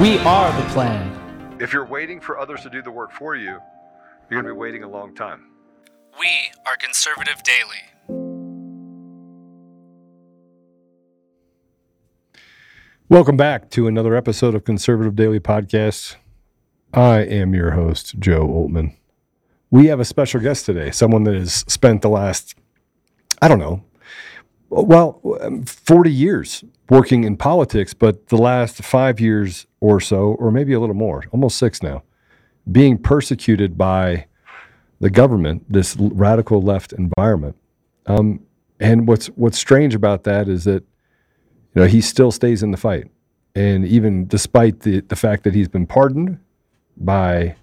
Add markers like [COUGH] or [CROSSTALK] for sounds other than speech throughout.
We are the plan. If you're waiting for others to do the work for you, you're going to be waiting a long time. We are Conservative Daily. Welcome back to another episode of Conservative Daily Podcast. I am your host, Joe Oltmann. We have a special guest today, someone that has spent the last, I don't know, well, um, 40 years working in politics, but the last five years or so, or maybe a little more, almost six now, being persecuted by the government, this radical left environment. Um, and what's what's strange about that is that you know he still stays in the fight, and even despite the the fact that he's been pardoned by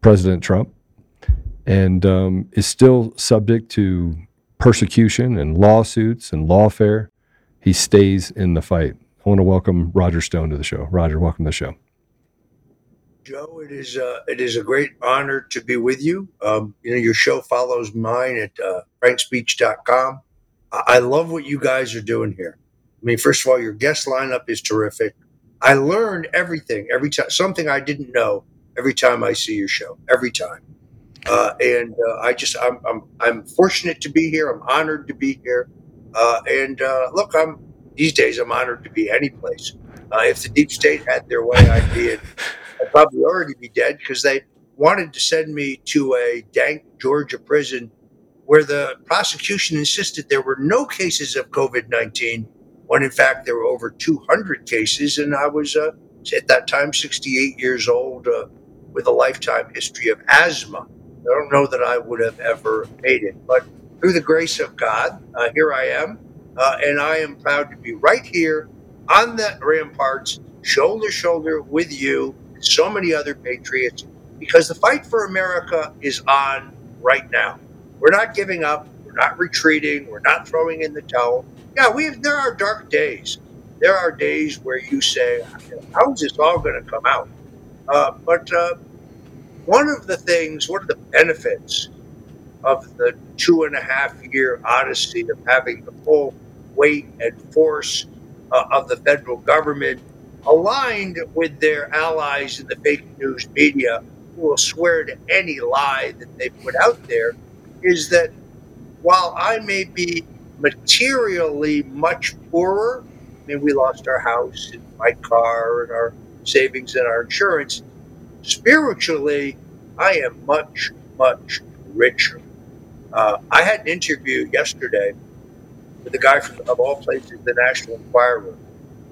President Trump, and um, is still subject to persecution and lawsuits and lawfare, he stays in the fight. I want to welcome Roger Stone to the show. Roger, welcome to the show. Joe, it is uh, it is a great honor to be with you. Um, you know, your show follows mine at uh, frankspeech.com. I-, I love what you guys are doing here. I mean, first of all, your guest lineup is terrific. I learn everything every time, something I didn't know every time I see your show, every time. Uh, and uh, I just, I'm, I'm, I'm fortunate to be here. I'm honored to be here. Uh, and uh, look, I'm these days, I'm honored to be any place. Uh, if the deep state had their way, I'd be in I'd probably already be dead because they wanted to send me to a dank Georgia prison where the prosecution insisted there were no cases of COVID 19, when in fact there were over 200 cases. And I was uh, at that time 68 years old uh, with a lifetime history of asthma. I don't know that I would have ever made it, but through the grace of God, uh, here I am. Uh, and I am proud to be right here on the ramparts, shoulder to shoulder with you and so many other patriots because the fight for America is on right now. We're not giving up. We're not retreating. We're not throwing in the towel. Yeah, we have, there are dark days. There are days where you say, "How is this all going to come out?" Uh, but uh, one of the things, one of the benefits of the two and a half year odyssey of having the full weight and force uh, of the federal government aligned with their allies in the fake news media who will swear to any lie that they put out there is that while I may be materially much poorer, I mean, we lost our house and my car and our savings and our insurance, spiritually, I am much, much richer. Uh, I had an interview yesterday with a guy from, of all places, the National Enquirer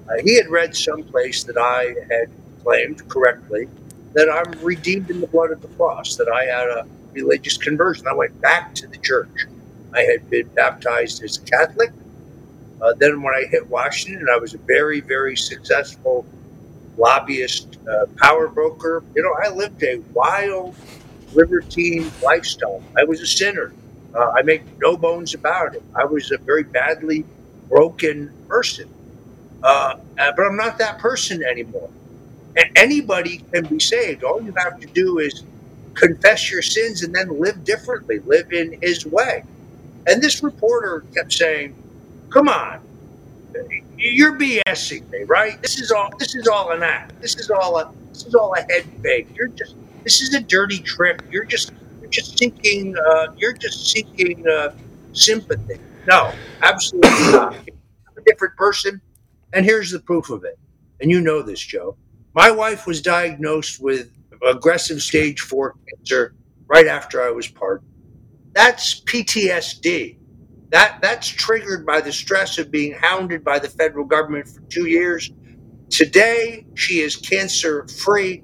uh, he had read someplace that I had claimed correctly that I'm redeemed in the blood of the cross, that I had a religious conversion. I went back to the church. I had been baptized as a Catholic. Uh, then, when I hit Washington, I was a very, very successful lobbyist, uh, power broker. You know, I lived a wild, libertine lifestyle. I was a sinner. Uh, I make no bones about it. I was a very badly broken person. Uh, uh, but I'm not that person anymore. And anybody can be saved. All you have to do is confess your sins and then live differently, live in His way. And this reporter kept saying, "Come on, you're BSing me, right? This is all. This is all an act. This is all a. This is all a head fake. You're just. This is a dirty trick. You're just. Just seeking. Uh, you're just seeking uh, sympathy. No, absolutely not. I'm a different person. And here's the proof of it. And you know this, Joe. my wife was diagnosed with aggressive stage four cancer right after I was pardoned. That's PTSD. That that's triggered by the stress of being hounded by the federal government for two years. Today, she is cancer free.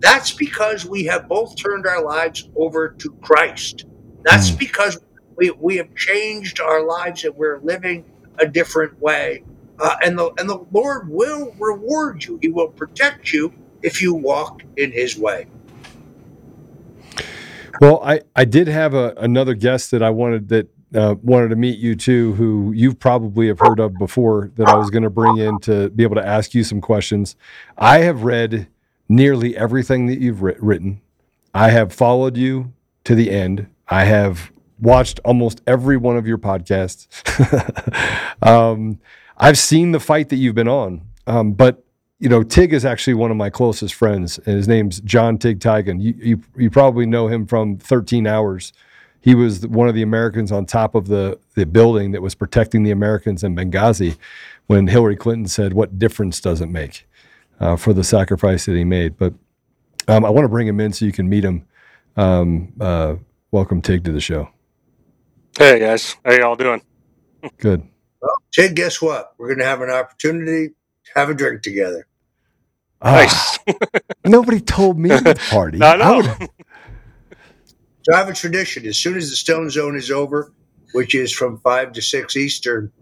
That's because we have both turned our lives over to Christ. That's Mm. because we, we have changed our lives and we're living a different way. Uh, and the and the Lord will reward you. He will protect you if you walk in His way. Well, I, I did have a, another guest that I wanted that uh, wanted to meet you too, who you probably have heard of before. That I was going to bring in to be able to ask you some questions. I have read nearly everything that you've writ- written. I have followed you to the end. I have watched almost every one of your podcasts. [LAUGHS] um, I've seen the fight that you've been on, um, but you know, Tig is actually one of my closest friends, and his name's John Tig Tiegen. You, you you probably know him from 13 Hours. He was one of the Americans on top of the the building that was protecting the Americans in Benghazi when Hillary Clinton said, "What difference does it make?" Uh, for the sacrifice that he made. But um, I want to bring him in so you can meet him. Um, uh, welcome, Tig, to the show. Hey guys, how y'all doing? Good. Well, Tig, guess what? We're going to have an opportunity to have a drink together. Ah, Nice. [LAUGHS] nobody told me to party. I know. would- So I have a tradition. As soon as the Stone Zone is over, which is from five to six Eastern,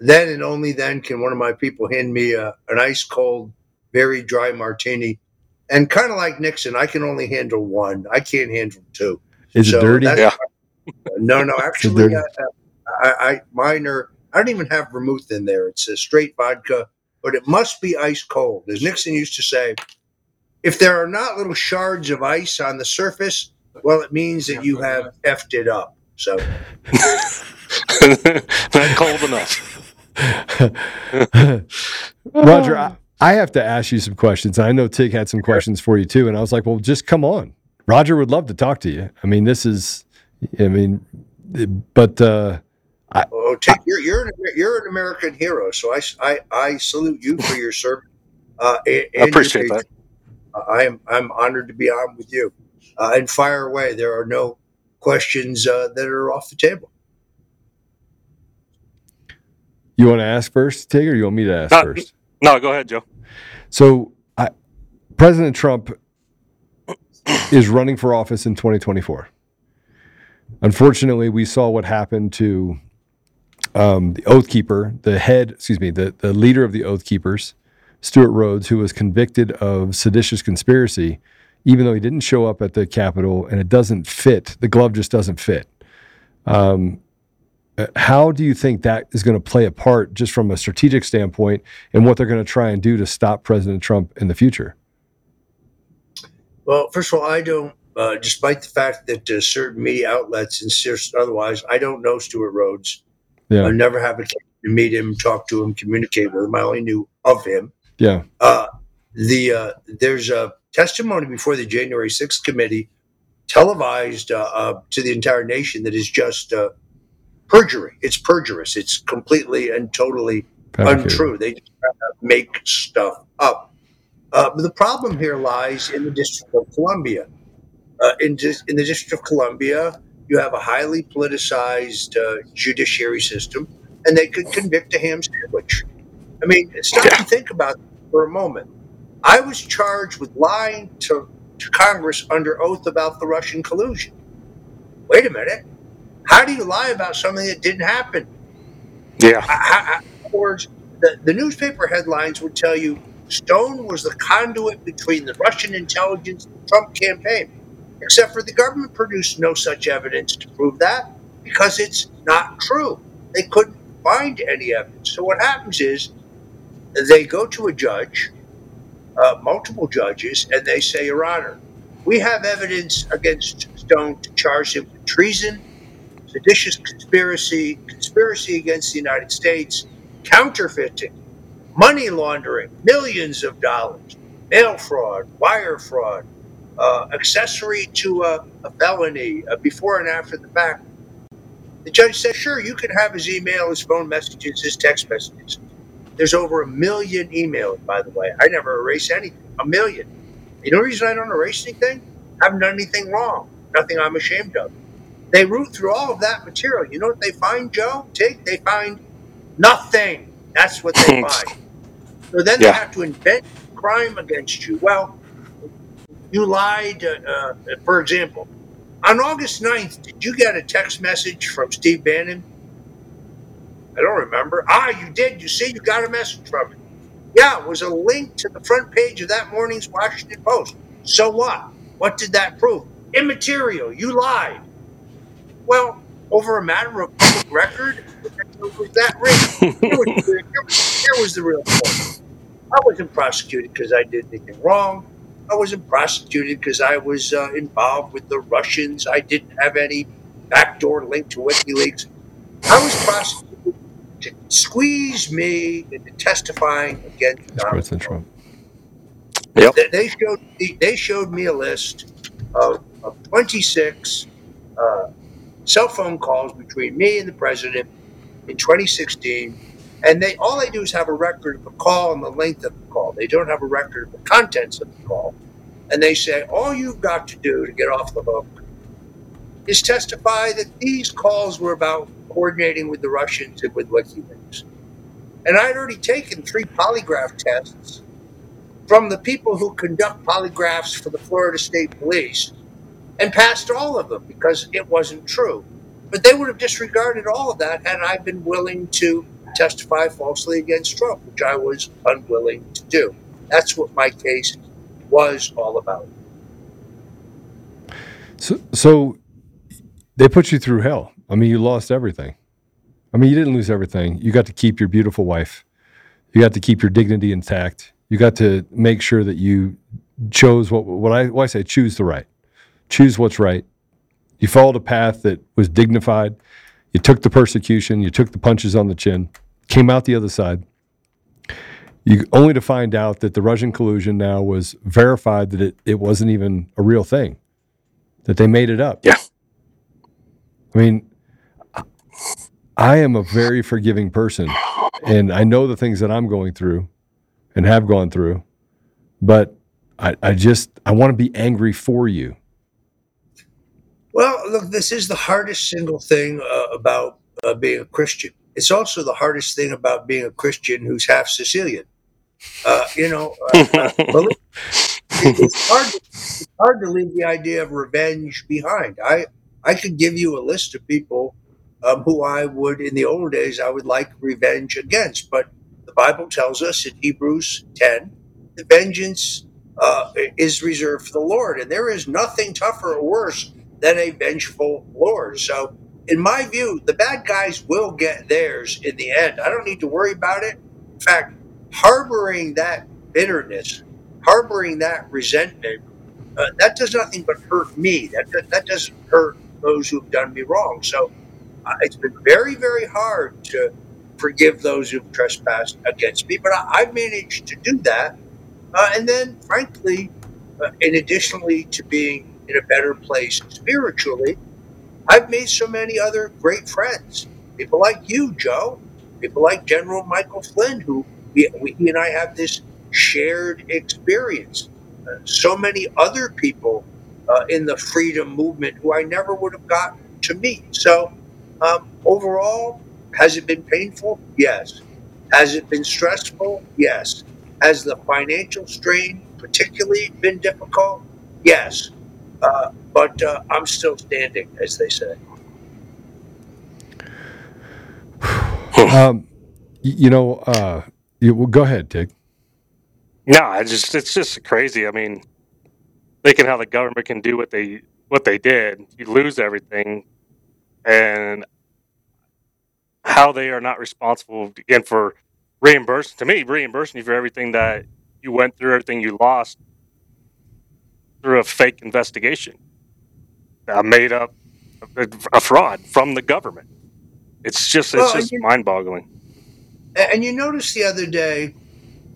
then and only then can one of my people hand me a, an ice cold, very dry martini. And kind of like Nixon, I can only handle one. I can't handle two. Is it dirty? Yeah. [LAUGHS] No, no. Actually, dirty. uh, I, I mine are. I don't even have vermouth in there. It's a straight vodka, but it must be ice cold. As Nixon used to say, if there are not little shards of ice on the surface, well, it means that you have effed it up. So [LAUGHS] Not cold enough. [LAUGHS] Roger, I, I have to ask you some questions. I know Tig had some questions for you too, and I was like, "Well, just come on." Roger would love to talk to you. I mean, this is, I mean, but uh, Oh, Tig, you're you're an, you're an American hero. So I, I, I salute you for your service. Uh, and, and I appreciate that. Uh, I am I'm honored to be on with you. Uh, and fire away. There are no questions uh, that are off the table. you want to ask first, Tig, or you want me to ask No, first? No, go ahead, Joe. So, I, President Trump is running for office in 2024. Unfortunately, we saw what happened to um, the Oath Keeper, the head, excuse me, the, the leader of the Oath Keepers, Stewart Rhodes, who was convicted of seditious conspiracy, even though he didn't show up at the Capitol and it doesn't fit. The glove just doesn't fit. Um, how do you think that is going to play a part just from a strategic standpoint and what they're going to try and do to stop President Trump in the future? Well, first of all, I don't, uh, despite the fact that uh, certain media outlets insist otherwise, I don't know Stewart Rhodes. Yeah. I never have a chance to meet him, talk to him, communicate with him. I only knew of him. Yeah. Uh, the uh, there's a testimony before the January 6th committee, televised uh, uh, to the entire nation, that is just uh, perjury. It's perjurous. It's completely and totally Fabricated. untrue. They just make stuff up. Uh, the problem here lies in the District of Columbia. Uh, in, in the District of Columbia, you have a highly politicized uh, judiciary system, and they could convict a ham sandwich. I mean, stop and think about it for a moment. I was charged with lying to, to Congress under oath about the Russian collusion. Wait a minute. How do you lie about something that didn't happen? Yeah. I, I, in other words, the, the newspaper headlines would tell you Stone was the conduit between the Russian intelligence and the Trump campaign. Except for the government produced no such evidence to prove that because it's not true. They couldn't find any evidence. So what happens is they go to a judge, uh, multiple judges, and they say, Your Honor, we have evidence against Stone to charge him with treason, seditious conspiracy, conspiracy against the United States, counterfeiting, money laundering, millions of dollars, mail fraud, wire fraud, uh, accessory to a, a felony uh, before and after the fact. The judge said, sure, you can have his email, his phone messages, his text messages. There's over a million emails, by the way. I never erase anything. A million. You know the reason I don't erase anything? I haven't done anything wrong. Nothing I'm ashamed of. They root through all of that material. You know what they find, Joe? Take they find nothing. That's what they find. So then they have to invent crime against you. Well, you lied. Uh, uh, for example, on August 9th, did you get a text message from Steve Bannon? I don't remember. Ah, you did. You see, you got a message from him. Yeah, it was a link to the front page of that morning's Washington Post. So what? What did that prove? Immaterial. You lied. Well, over a matter of public record, was that ring? Here was, here here was the real point. I wasn't prosecuted because I did anything wrong. I wasn't prosecuted because I was uh, involved with the Russians. I didn't have any backdoor link to WikiLeaks. I was prosecuted to squeeze me into testifying against Donald President Trump. Yep. they, they showed me, they showed me a list of, of 26 uh, cell phone calls between me and the president in 2016 and they all they do is have a record of the call and the length of the call. They don't have a record of the contents of the call. And they say all you've got to do to get off the hook is testify that these calls were about coordinating with the russians and with wikileaks. And i'd already taken three polygraph tests from the people who conduct polygraphs for the Florida State Police and passed all of them because it wasn't true. But they would have disregarded all of that had I been willing to testify falsely against Trump, which I was unwilling to do. That's what my case was all about. So, so they put you through hell. I mean, you lost everything. I mean, you didn't lose everything. You got to keep your beautiful wife. You got to keep your dignity intact. You got to make sure that you chose what what I I say choose the right. Choose what's right. You followed a path that was dignified. You took the persecution, you took the punches on the chin, came out the other side. You only to find out that the Russian collusion now was verified that it, it wasn't even a real thing. That they made it up. Yeah. I mean, I- am a very forgiving person, and I know the things that I'm going through and have gone through, but I, I just I want to be angry for you. Well, look, this is the hardest single thing uh, about uh, being a Christian. It's also the hardest thing about being a Christian who's half Sicilian. Uh, you know, uh, [LAUGHS] believe- it's hard. It's hard to leave the idea of revenge behind. I I could give you a list of people um, who I would, in the old days, I would like revenge against. But the Bible tells us in Hebrews ten, the vengeance uh, is reserved for the Lord, and there is nothing tougher or worse than a vengeful Lord. So, in my view, the bad guys will get theirs in the end. I don't need to worry about it. In fact, harboring that bitterness, harboring that resentment, uh, that does nothing but hurt me. That, that, that doesn't hurt those who have done me wrong. So, uh, it's been very, very hard to forgive those who've trespassed against me, but I, I've managed to do that. Uh, and then, frankly, uh, in additionally to being in a better place spiritually, I've made so many other great friends. People like you, Joe. People like General Michael Flynn, who we, we, he and I have this shared experience. Uh, so many other people uh, in the freedom movement who I never would have gotten to meet. So, um, overall, has it been painful? Yes. Has it been stressful? Yes. Has the financial strain particularly been difficult? Yes. Uh, but uh, I'm still standing, as they say. [SIGHS] Um, you know, uh, you, well, go ahead, Tig. No, I just it's just crazy. I mean, thinking how the government can do what they what they did, you lose everything, and how they are not responsible again for reimbursing to me reimbursing you for everything that you went through, everything you lost through a fake investigation, a made up a fraud from the government. It's just it's Well, just you- mind boggling. And you noticed the other day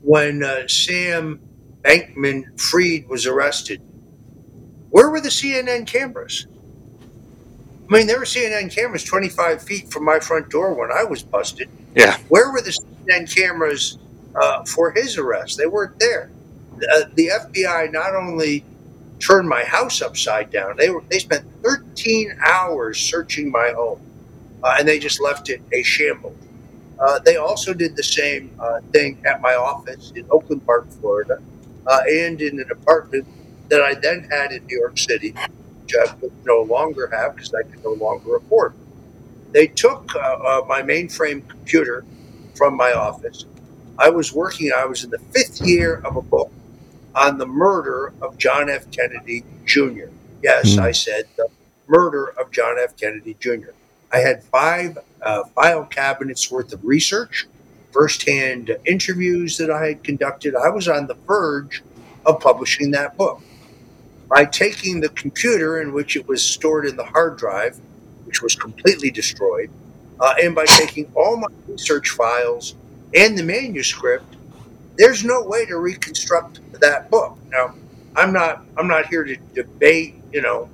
when uh, Sam Bankman Fried was arrested, where were the CNN cameras? I mean, there were CNN cameras 25 feet from my front door when I was busted. Yeah. Where were the CNN cameras uh, for his arrest. They weren't there. Uh, the FBI not only turned my house upside down, they were they spent 13 hours searching my home, uh, and they just left it a shambles. Uh, they also did the same uh, thing at my office in Oakland Park, Florida, uh, and in an apartment that I then had in New York City, which I no longer have because I could no longer afford. They took uh, uh, my mainframe computer from my office. I was working, I was in the fifth year of a book on the murder of John F. Kennedy Jr. Yes, Hmm. I said the murder of John F. Kennedy Jr. I had five uh, file cabinets worth of research, firsthand interviews that I had conducted. I was on the verge of publishing that book. By taking the computer in which it was stored in the hard drive, which was completely destroyed, uh, and by taking all my research files and the manuscript, there's no way to reconstruct that book. Now, I'm not I'm not here to debate, you know,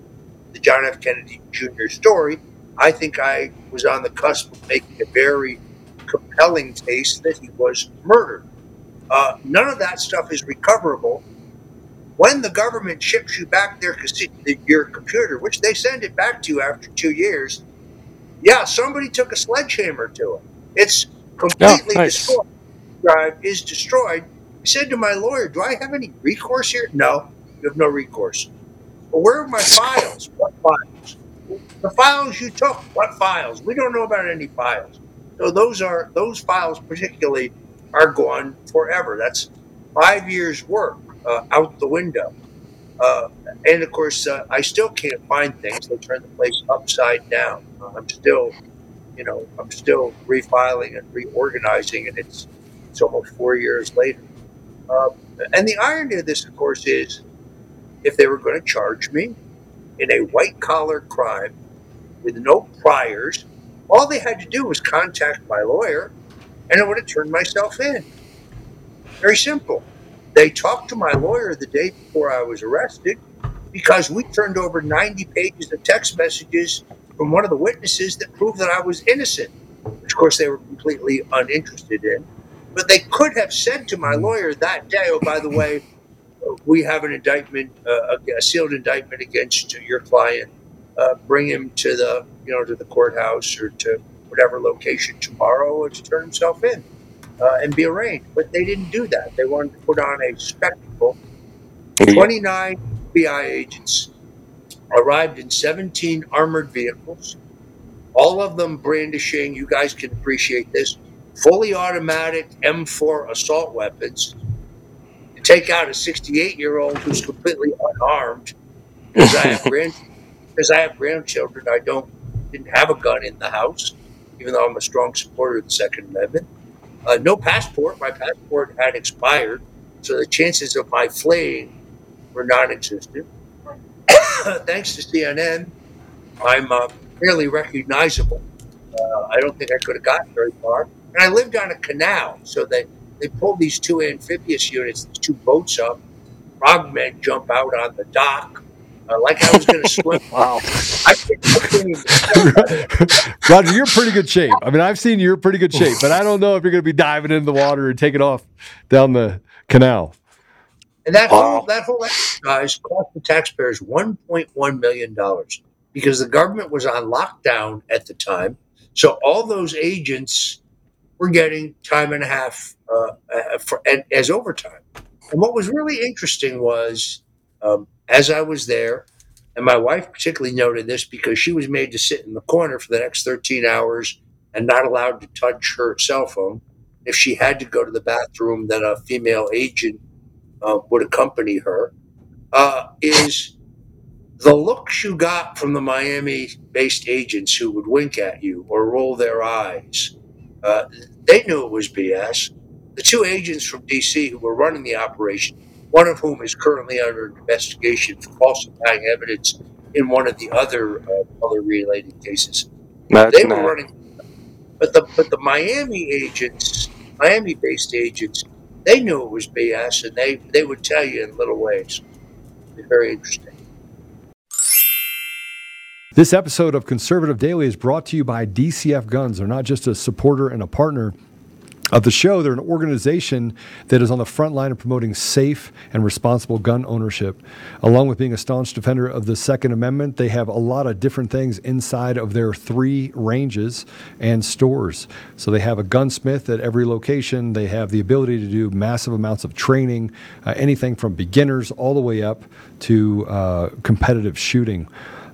the John F. Kennedy Jr. story. I think I was on the cusp of making a very compelling case that he was murdered. Uh, none of that stuff is recoverable. When the government ships you back their your computer, which they send it back to you after two years, yeah, somebody took a sledgehammer to it. It's completely nice. destroyed. Drive is destroyed. I said to my lawyer, "Do I have any recourse here?" No, you have no recourse. Where are my files? What files? The files you took. What files? We don't know about any files. So those are those files particularly are gone forever. That's five years' work uh, out the window. Uh, and of course, uh, I still can't find things. They turn the place upside down. I'm still, you know, I'm still refiling and reorganizing, and it's it's almost four years later. Uh, and the irony of this, of course, is if they were going to charge me in a white collar crime with no priors, all they had to do was contact my lawyer, and I would have turned myself in. Very simple. They talked to my lawyer the day before I was arrested because we turned over 90 pages of text messages from one of the witnesses that proved that I was innocent, which, of course, they were completely uninterested in. But they could have said to my lawyer that day, oh, by the [LAUGHS] way, we have an indictment, uh, a sealed indictment against your client. Uh, bring him to the, you know, to the courthouse or to whatever location tomorrow or to turn himself in uh, and be arraigned. But they didn't do that. They wanted to put on a spectacle. 29 FBI agents arrived in 17 armored vehicles, all of them brandishing, you guys can appreciate this, fully automatic M4 assault weapons to take out a 68 year old who's completely unarmed. Because I have [LAUGHS] grand, because I have grandchildren, I don't didn't have a gun in the house, even though I'm a strong supporter of the Second Amendment. Uh, no passport. My passport had expired, so the chances of my fleeing were non-existent. [COUGHS] Thanks to CNN, I'm uh, fairly recognizable. Uh, I don't think I could have gotten very far. And I lived on a canal, so they, they pulled these two amphibious units, these two boats up. Frogmen jump out on the dock, uh, like I was going [LAUGHS] to swim. Wow. I couldn't- I couldn't even- Roger, you're in pretty good shape. I mean, I've seen you're in pretty good shape, but I don't know if you're going to be diving into the water and taking off down the canal. And that Wow. whole that whole exercise cost the taxpayers one point one million dollars because the government was on lockdown at the time. So all those agents were getting time and a half uh, uh, for as overtime. And what was really interesting was, um, as I was there, and my wife particularly noted this because she was made to sit in the corner for the next thirteen hours and not allowed to touch her cell phone. If she had to go to the bathroom, then a female agent uh, would accompany her, uh, is the looks you got from the Miami based agents who would wink at you or roll their eyes. Uh, they knew it was BS. The two agents from DC who were running the operation, one of whom is currently under investigation for falsifying evidence in one of the other uh, other related cases, they Imagine were running. But the but the Miami agents, Miami based agents, they knew it was BS, and they they would tell you in little ways. It's very interesting. This episode of Conservative Daily is brought to you by DCF Guns. They're not just a supporter and a partner of the show. They're an organization that is on the front line of promoting safe and responsible gun ownership. Along with being a staunch defender of the Second Amendment, they have a lot of different things inside of their three ranges and stores. So they have a gunsmith at every location. They have the ability to do massive amounts of training, uh, anything from beginners all the way up to uh, competitive shooting.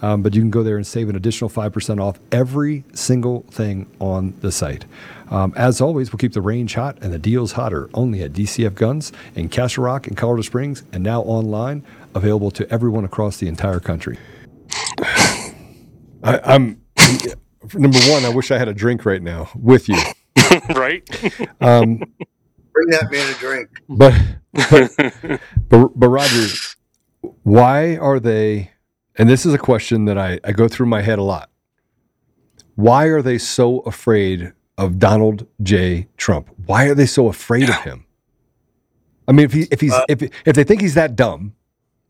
Um, but you can go there and save an additional 5% off every single thing on the site. Um, as always, we'll keep the range hot and the deals hotter only at DCF Guns in Castle Rock and Colorado Springs and now online, available to everyone across the entire country. I, I'm number one. I wish I had a drink right now with you. [LAUGHS] right? Um, Bring that man a drink. but, but, but, but Roger, why are they? And this is a question that I, I go through my head a lot. Why are they so afraid of Donald J. Trump? Why are they so afraid of him? I mean, if he if he's Uh, if if they think he's that dumb,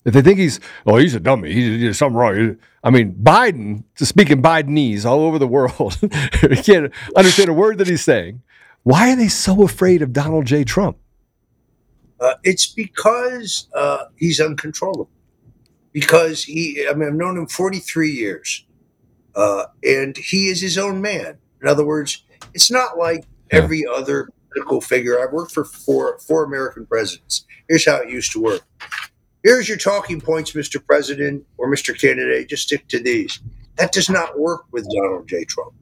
if they think he's oh he's a dummy, he's, did something wrong. I mean, Biden, to speaking Bidenese all over the world, [LAUGHS] you can't understand a word that he's saying. Why are they so afraid of Donald J. Trump? Uh, it's because uh, he's uncontrollable. Because he, I mean, I've known him 43 years, uh, and he is his own man. In other words, it's not like Yeah. every other political figure. I've worked for four four American presidents. Here's how it used to work. Here's your talking points, Mr. President or Mr. Candidate. Just stick to these. That does not work with Donald J. Trump.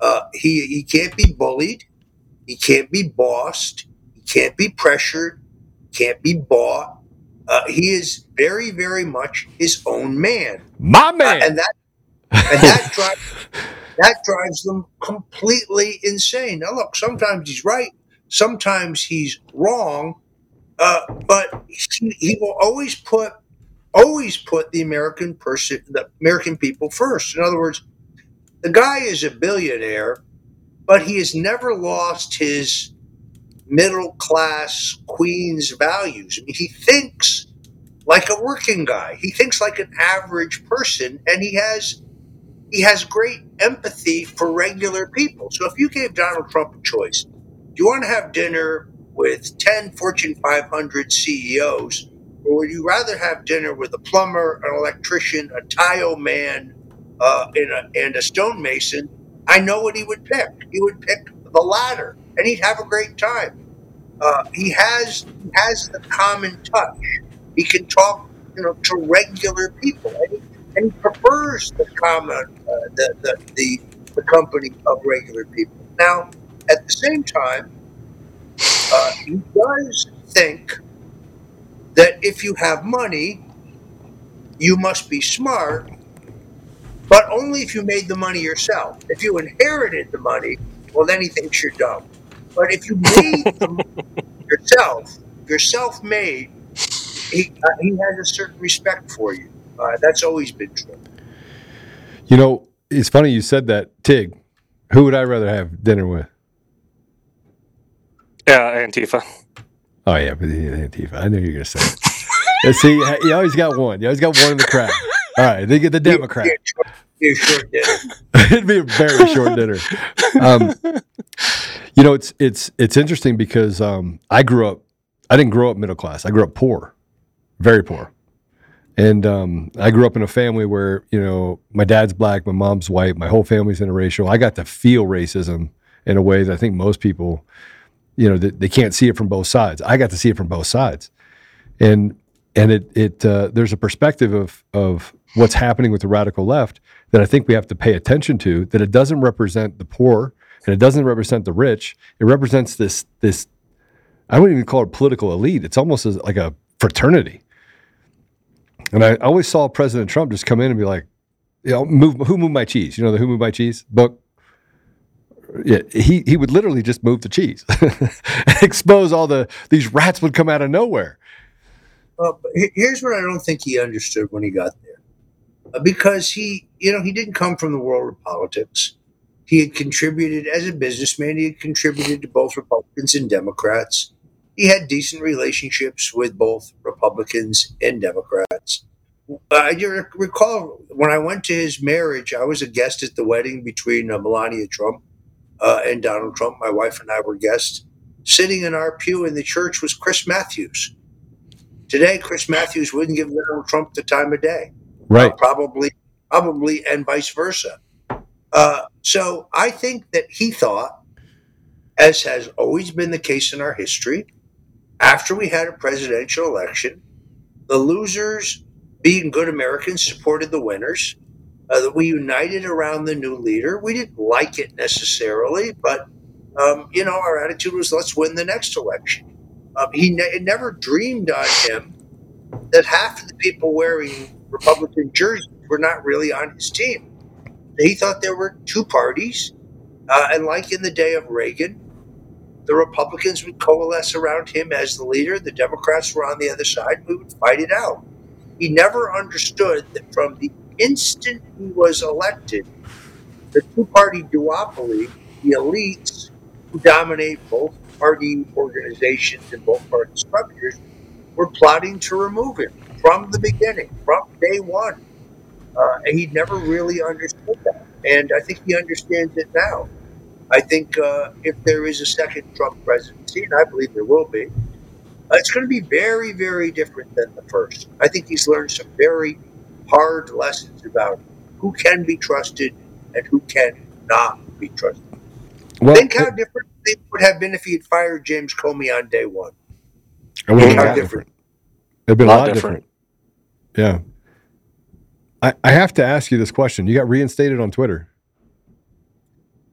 Uh, he he can't be bullied. He can't be bossed. He can't be pressured. Can't be bought. Uh, he is very, very much his own man, My Uh, man. and that and that [LAUGHS] drives that drives them completely insane. Now, look, sometimes he's right, sometimes he's wrong, uh, but he, he will always put always put the American person, the American people first. In other words, the guy is a billionaire, but he has never lost his middle class Queens values. I mean, he thinks like a working guy. He thinks like an average person, and he has he has great empathy for regular people. So if you gave Donald Trump a choice, do you want to have dinner with 10 Fortune 500 CEOs, or would you rather have dinner with a plumber, an electrician, a tile man, uh, a, and a stonemason? I know what he would pick. He would pick the latter, and he'd have a great time. Uh, he has he has the common touch. He can talk, you know, to regular people, and he, and he prefers the common, uh, the, the the the company of regular people. Now, at the same time, uh, he does think that if you have money, you must be smart, but only if you made the money yourself. If you inherited the money, well, then he thinks you're dumb. But if you made the money yourself, you're self-made, he, uh, he has a certain respect for you. Uh, that's always been true. You know, it's funny you said that. Tig, who would I rather have dinner with? Yeah, Antifa. Oh yeah, but yeah, Antifa. I knew you were gonna say. It. Yeah, [LAUGHS] See, you always got one. You always got one in the crowd. All right, they get the Democrat. Short dinner. [LAUGHS] It'd be a very short dinner. Um, you know, it's it's it's interesting because um, I grew up. I didn't grow up middle class. I grew up poor, very poor, and um, I grew up in a family where you know my dad's black, my mom's white, my whole family's interracial. I got to feel racism in a way that I think most people, you know, they, they can't see it from both sides. I got to see it from both sides, and and it it uh, there's a perspective of of what's happening with the radical left that I think we have to pay attention to. That it doesn't represent the poor and it doesn't represent the rich. It represents this this I wouldn't even call it political elite. It's almost like a fraternity. And I always saw President Trump just come in and be like, you know, move who moved my cheese? You know the who moved my cheese book. Yeah, he he would literally just move the cheese, [LAUGHS] expose all the these rats would come out of nowhere. Uh, here's what I don't think he understood when he got there, uh, because he, you know, he didn't come from the world of politics. He had contributed as a businessman. He had contributed to both Republicans and Democrats. He had decent relationships with both Republicans and Democrats. Uh, I recall when I went to his marriage, I was a guest at the wedding between uh, Melania Trump uh, and Donald Trump. My wife and I were guests. Sitting in our pew in the church was Chris Matthews. Today, Chris Matthews wouldn't give Donald Trump the time of day. Right. Uh, probably, probably, and vice versa. Uh, so I think that he thought, as has always been the case in our history, after we had a presidential election, the losers, being good Americans, supported the winners. Uh, that we united around the new leader. We didn't like it necessarily, but um, you know, our attitude was let's win the next election. Um, he ne- never dreamed on him that half of the people wearing Republican jerseys were not really on his team. He thought there were two parties, uh, and like in the day of Reagan, the Republicans would coalesce around him as the leader. The Democrats were on the other side. We would fight it out. He never understood that from the instant he was elected, the two party duopoly, the elites who dominate both party organizations and both party structures, were plotting to remove him from the beginning, from day one. Uh, and he never really understood that. And I think he understands it now. I think uh, if there is a second Trump presidency, and I believe there will be, uh, it's going to be very, very different than the first. I think he's learned some very hard lessons about who can be trusted and who cannot be trusted. Well, Think how different it would have been if he had fired James Comey on day one. it would have been how different. It'd been a Lot lot different. different. Yeah. I, I have to ask you this question. You got reinstated on Twitter.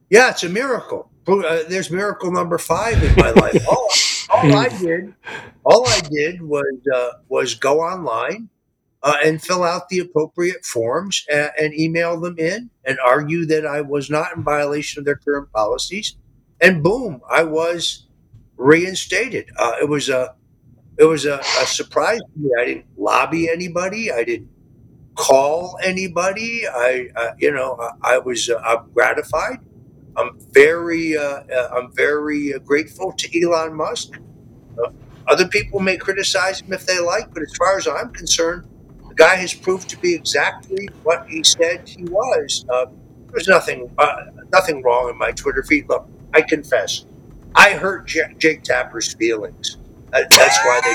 Yeah, it's a miracle. Uh, there's miracle number five in my life. [LAUGHS] All, all I did, all I did was uh, was go online uh, and fill out the appropriate forms and, and email them in and argue that I was not in violation of their current policies, and boom, I was reinstated. Uh, it was a it was a, a surprise to me. I didn't lobby anybody. I didn't call anybody. I, uh, you know, I, I was uh, I'm gratified. I'm very, uh, uh, I'm very uh, grateful to Elon Musk. Uh, other people may criticize him if they like, but as far as I'm concerned, the guy has proved to be exactly what he said he was. There's nothing, nothing wrong in my Twitter feed. Look, I confess, I hurt J- Jake Tapper's feelings. Uh, that's why they.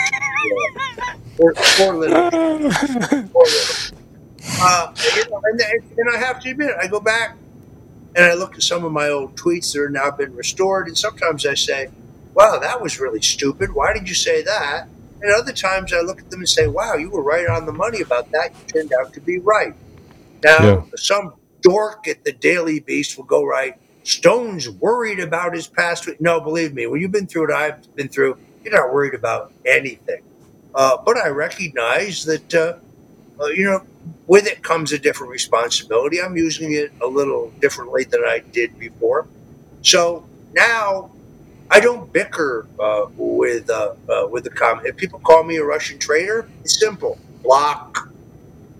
Poor, poor little. Poor little. Uh, you know, and, and I have to admit, I go back and I look at some of my old tweets that are now been restored, and sometimes I say, "Wow, that was really stupid. Why did you say that?" And other times I look at them and say, "Wow, you were right on the money about that. You turned out to be right." Now, Yeah. some dork at the Daily Beast will go right. Stone's worried about his past. No, believe me, when you've been through what I've been through, you're not worried about anything. Uh, but I recognize that, uh, uh, you know, with it comes a different responsibility. I'm using it a little differently than I did before. So now I don't bicker uh, with uh, uh, with the comment. If people call me a Russian traitor, it's simple: block.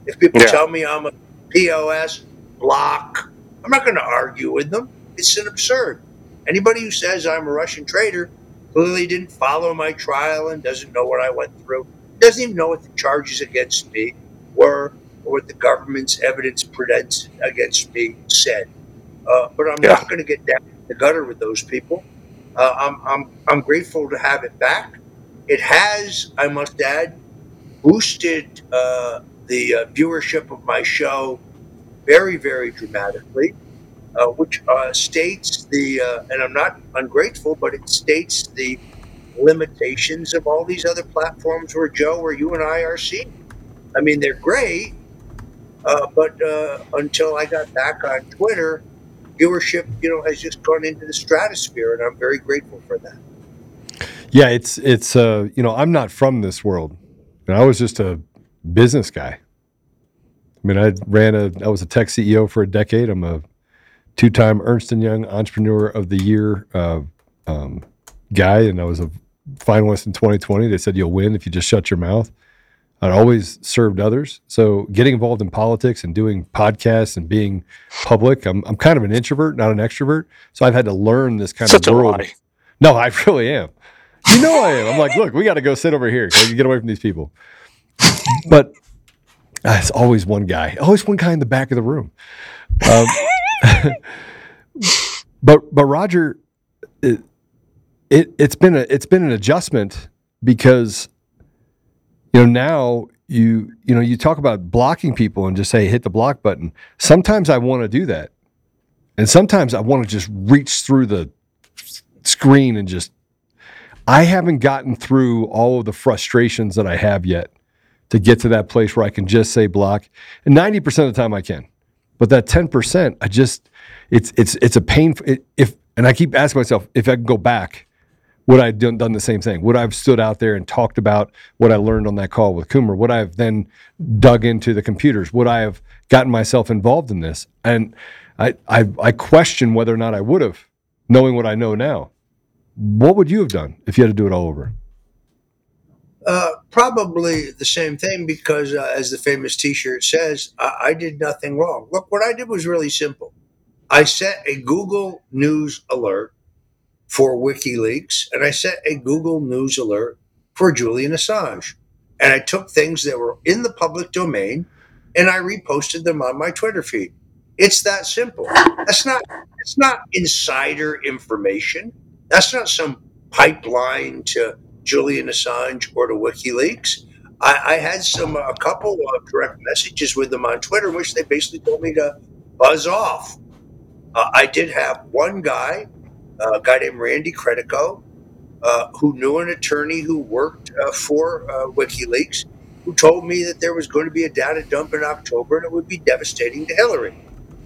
If people Yeah. tell me I'm a POS, block. I'm not going to argue with them. It's an absurd. Anybody who says I'm a Russian traitor clearly didn't follow my trial and doesn't know what I went through. Doesn't even know what the charges against me were or what the government's evidence presents against me said. Uh, but I'm Yeah. not going to get down in the gutter with those people. Uh, I'm, I'm, I'm grateful to have it back. It has, I must add, boosted uh, the uh, viewership of my show very, very dramatically, uh, which uh, states the, uh, and I'm not ungrateful, but it states the limitations of all these other platforms where Joe, where you and I are seen. I mean, they're great, uh, but uh, until I got back on Twitter, viewership, you know, has just gone into the stratosphere, and I'm very grateful for that. Yeah, it's it's uh, you know, I'm not from this world. And I was just a business guy. I mean, I ran a I was a tech CEO for a decade. I'm a two-time Ernst and Young Entrepreneur of the Year uh, um, guy, and I was a finalist in 2020. They said you'll win if you just shut your mouth. I'd always served others. So getting involved in politics and doing podcasts and being public, I'm, I'm kind of an introvert, not an extrovert. So I've had to learn this kind Such of world. No, I really am. You know I am. I'm like, look, we got to go sit over here. We get away from these people? But uh, it's always one guy, always one guy in the back of the room. Um, [LAUGHS] but but Roger, it, it it's been a it's been an adjustment because you know now you you know you talk about blocking people and just say hit the block button. Sometimes I want to do that, and sometimes I want to just reach through the screen and just. I haven't gotten through all of the frustrations that I have yet to get to that place where I can just say block. And 90% of the time I can. But that 10%, I just it's it's it's a pain it, if and I keep asking myself if I can go back would I have done, done the same thing? Would I have stood out there and talked about what I learned on that call with Coomer? Would I have then dug into the computers? Would I have gotten myself involved in this? And I I, I question whether or not I would have, knowing what I know now. What would you have done if you had to do it all over? Uh, probably the same thing because, uh, as the famous T-shirt says, I, I did nothing wrong. Look, what I did was really simple. I set a Google News alert for WikiLeaks, and I set a Google News alert for Julian Assange, and I took things that were in the public domain and I reposted them on my Twitter feed. It's that simple. That's not. It's not insider information. That's not some pipeline to Julian Assange or to WikiLeaks. I, I had some a couple of direct messages with them on Twitter, in which they basically told me to buzz off. Uh, I did have one guy, a guy named Randy Credico, uh, who knew an attorney who worked uh, for uh, WikiLeaks, who told me that there was going to be a data dump in October and it would be devastating to Hillary.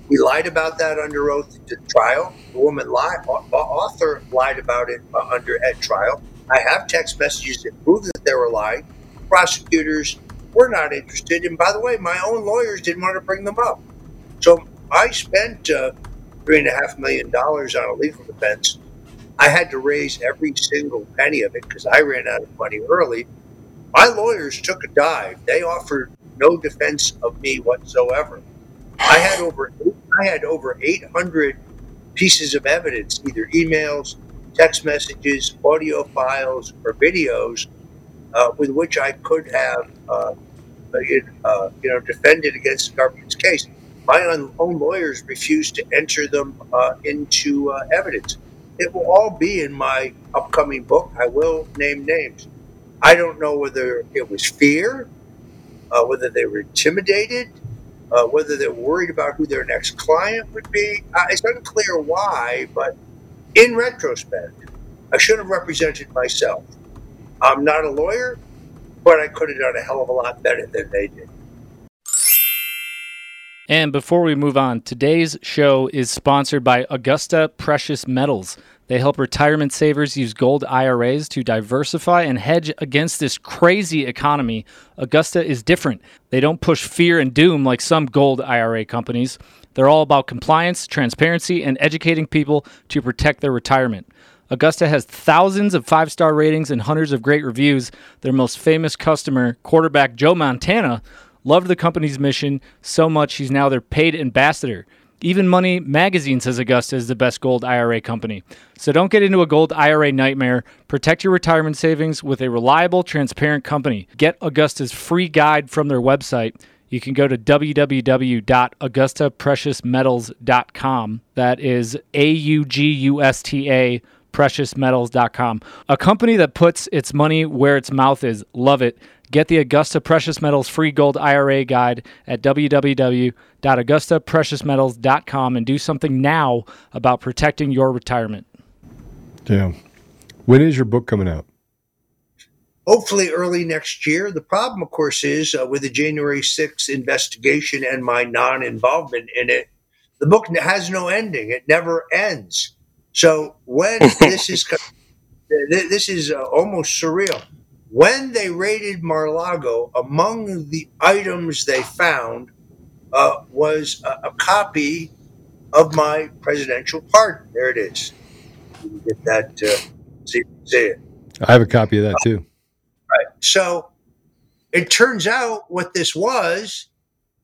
We lied about that under oath at trial. The woman lied, author lied about it uh, under at trial. I have text messages that prove that they were lying. Prosecutors were not interested, and by the way, my own lawyers didn't want to bring them up. So I spent uh, three and a half million dollars on a legal defense. I had to raise every single penny of it because I ran out of money early. My lawyers took a dive. They offered no defense of me whatsoever. I had over I had over 800 pieces of evidence, either emails, text messages, audio files, or videos, uh, with which I could have, uh, uh, you know, defended against the government's case. My own lawyers refused to enter them uh, into uh, evidence. It will all be in my upcoming book. I will name names. I don't know whether it was fear, uh, whether they were intimidated, uh, whether they're worried about who their next client would be. Uh, it's unclear why, but in retrospect, I should have represented myself. I'm not a lawyer, but I could have done a hell of a lot better than they did. And before we move on, today's show is sponsored by Augusta Precious Metals. They help retirement savers use gold IRAs to diversify and hedge against this crazy economy. Augusta is different. They don't push fear and doom like some gold IRA companies. They're all about compliance, transparency, and educating people to protect their retirement. Augusta has thousands of five star ratings and hundreds of great reviews. Their most famous customer, quarterback Joe Montana, loved the company's mission so much he's now their paid ambassador. Even Money Magazine says Augusta is the best gold IRA company. So don't get into a gold IRA nightmare. Protect your retirement savings with a reliable, transparent company. Get Augusta's free guide from their website. You can go to www.augustapreciousmetals.com. That is A U G U S T A preciousmetals.com. A company that puts its money where its mouth is. Love it. Get the Augusta Precious Metals free gold IRA guide at www.augustapreciousmetals.com and do something now about protecting your retirement. Yeah. When is your book coming out? Hopefully early next year. The problem, of course, is uh, with the January 6th investigation and my non involvement in it, the book has no ending. It never ends. So when [LAUGHS] this is this is uh, almost surreal. When they raided Mar-Lago, among the items they found uh, was a, a, copy of my presidential pardon. There it is. You get that? Uh, see, see it. I have a copy of that too. So it turns out what this was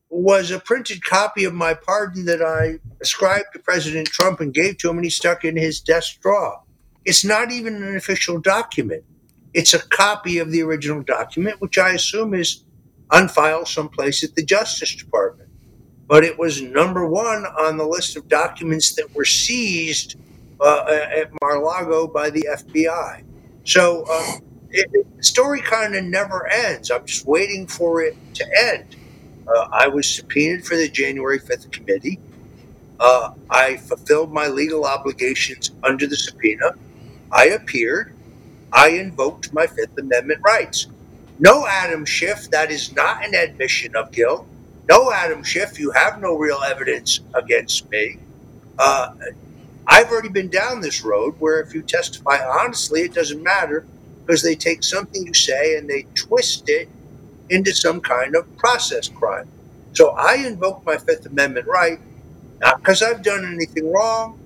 was a printed copy of my pardon that I ascribed to President Trump and gave to him, and he stuck in his desk drawer. It's not even an official document. It's a copy of the original document, which I assume is on file someplace at the Justice Department. But it was number one on the list of documents that were seized uh, at Mar-Lago by the FBI. So um, it, the story kind of never ends. I'm just waiting for it to end. Uh, I was subpoenaed for the January 5th committee. Uh, I fulfilled my legal obligations under the subpoena. I appeared. I invoked my Fifth Amendment rights. No, Adam Schiff, that is not an admission of guilt. No, Adam Schiff, you have no real evidence against me. Uh, I've already been down this road where if you testify honestly, it doesn't matter because they take something you say and they twist it into some kind of process crime. So I invoke my Fifth Amendment right, not because I've done anything wrong,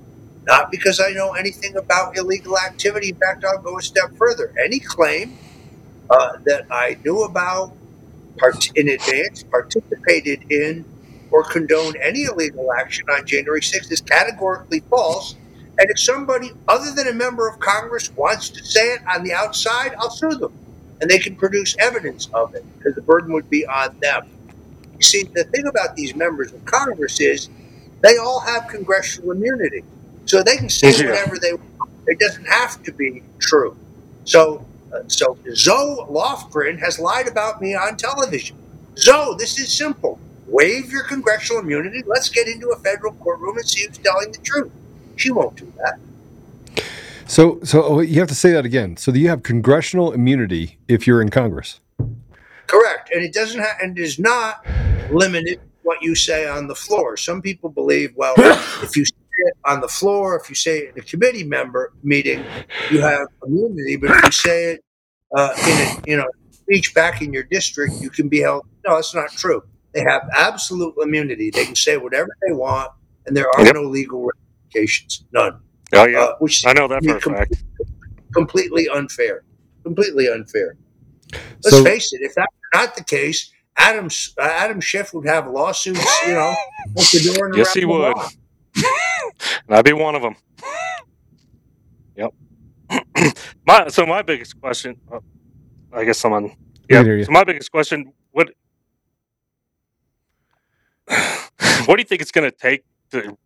not because I know anything about illegal activity. In fact, I'll go a step further. Any claim uh, that I knew about part- in advance, participated in, or condone any illegal action on January 6th is categorically false. And if somebody other than a member of Congress wants to say it on the outside, I'll sue them and they can produce evidence of it because the burden would be on them. You see, the thing about these members of Congress is they all have congressional immunity, so they can say whatever they want. It doesn't have to be true. So, uh, so Zoe Lofgren has lied about me on television. Zoe, this is simple. Waive your congressional immunity. Let's get into a federal courtroom and see who's telling the truth. She won't do that. So, so oh, you have to say that again. So you have congressional immunity if you're in Congress. Correct, and it doesn't have, and is not limited what you say on the floor. Some people believe, well, [COUGHS] if you say it on the floor, if you say it in a committee member meeting, you have immunity. But if you say it uh, in a you know speech back in your district, you can be held. No, that's not true. They have absolute immunity. They can say whatever they want, and there are yep. no legal ramifications. None. Oh yeah, uh, which I know that for a fact. Completely unfair. Completely unfair. Let's so, face it. If that's not the case, Adam uh, Adam Schiff would have lawsuits. You know, [LAUGHS] yes, he would. I'd be one of them. Yep. [CLEARS THROAT] my so my biggest question. Uh, I guess someone. Yeah. So my biggest question: what [SIGHS] what do you think it's going to take to?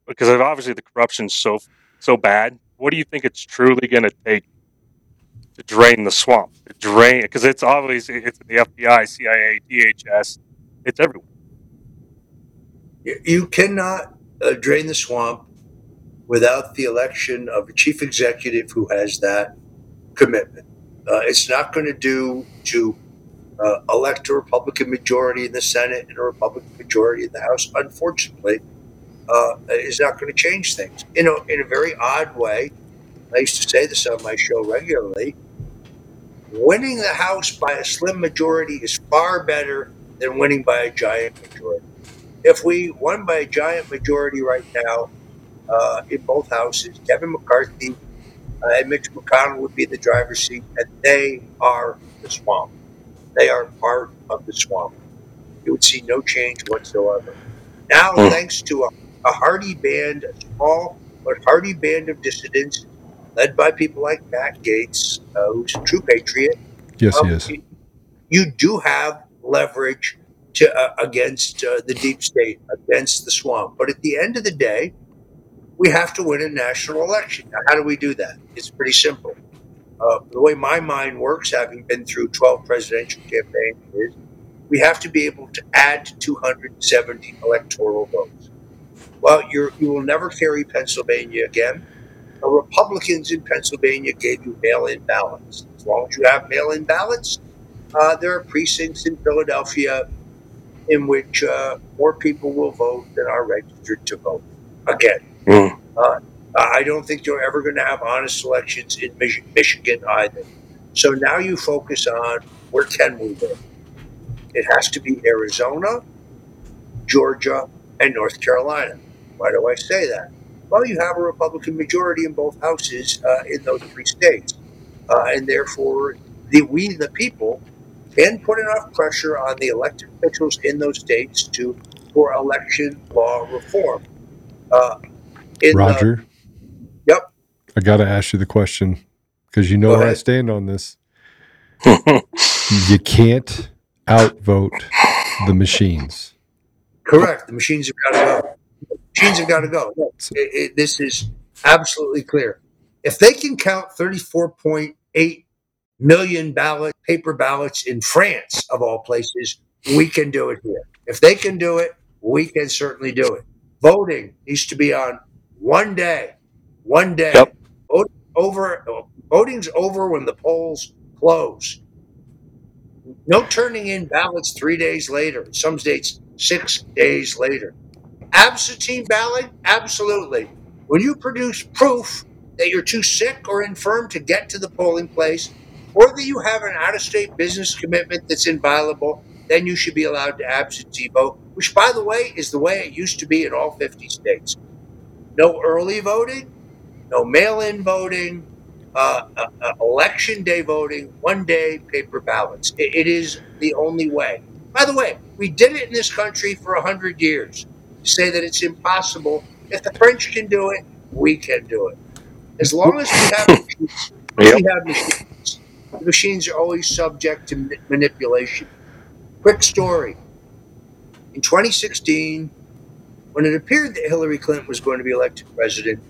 Because obviously the corruption's so so bad, what do you think it's truly going to take to drain the swamp? To drain because it's obviously it's the FBI, CIA, DHS, it's everywhere. You cannot uh, drain the swamp without the election of a chief executive who has that commitment. Uh, it's not going to do to uh, elect a Republican majority in the Senate and a Republican majority in the House. Unfortunately, uh, is not going to change things. You know, in a very odd way, I used to say this on my show regularly. Winning the House by a slim majority is far better than winning by a giant majority. If we won by a giant majority right now uh, in both houses, Kevin McCarthy uh, and Mitch McConnell would be in the driver's seat, and they are the swamp. They are part of the swamp. You would see no change whatsoever. Now, hmm. thanks to a a hardy band, a small but hardy band of dissidents, led by people like Matt Gaetz, uh, who's a true patriot. Yes, um, he is. You, you, do have leverage to uh, against uh, the deep state, against the swamp. But at the end of the day, we have to win a national election. Now, how do we do that? It's pretty simple. Uh, the way my mind works, having been through 12 presidential campaigns, is we have to be able to add 270 electoral votes well, you you will never carry Pennsylvania again. the Republicans in Pennsylvania gave you mail in ballots. As long as you have mail in ballots, uh, there are precincts in Philadelphia in which uh, more people will vote than are registered to vote. Again, Mm. uh, I don't think you're ever going to have honest elections in Mich- Michigan either. So now you focus on where can we live? It has to be Arizona, Georgia, and North Carolina. Why do I say that? Well, you have a Republican majority in both houses uh, in those three states, uh, and therefore, the, we, the people, can put enough pressure on the elected officials in those states to for election law reform. Uh, in the- Roger, yep. I got to ask you the question because you know Go where I stand on this. [LAUGHS] you can't outvote the machines. Correct. The machines have got to go. Machines have got to go. It, it, this is absolutely clear. If they can count 34.8 million ballot paper ballots in France, of all places, we can do it here. If they can do it, we can certainly do it. Voting needs to be on one day. One day. Yep. Over. Voting's over when the polls close. No turning in ballots three days later. Some states, six days later. Absentee ballot? Absolutely. When you produce proof that you're too sick or infirm to get to the polling place, or that you have an out of state business commitment that's inviolable, then you should be allowed to absentee vote, which, by the way, is the way it used to be in all 50 states. No early voting, no mail in voting, uh, uh, uh, election day voting, one day paper ballots. It, it is the only way. By the way, we did it in this country for 100 years. Say that it's impossible, if the French can do it, we can do it. As long as we have [LAUGHS] machines, we have machines. The machines are always subject to ma- manipulation. Quick story. In 2016, when it appeared that Hillary Clinton was going to be elected president,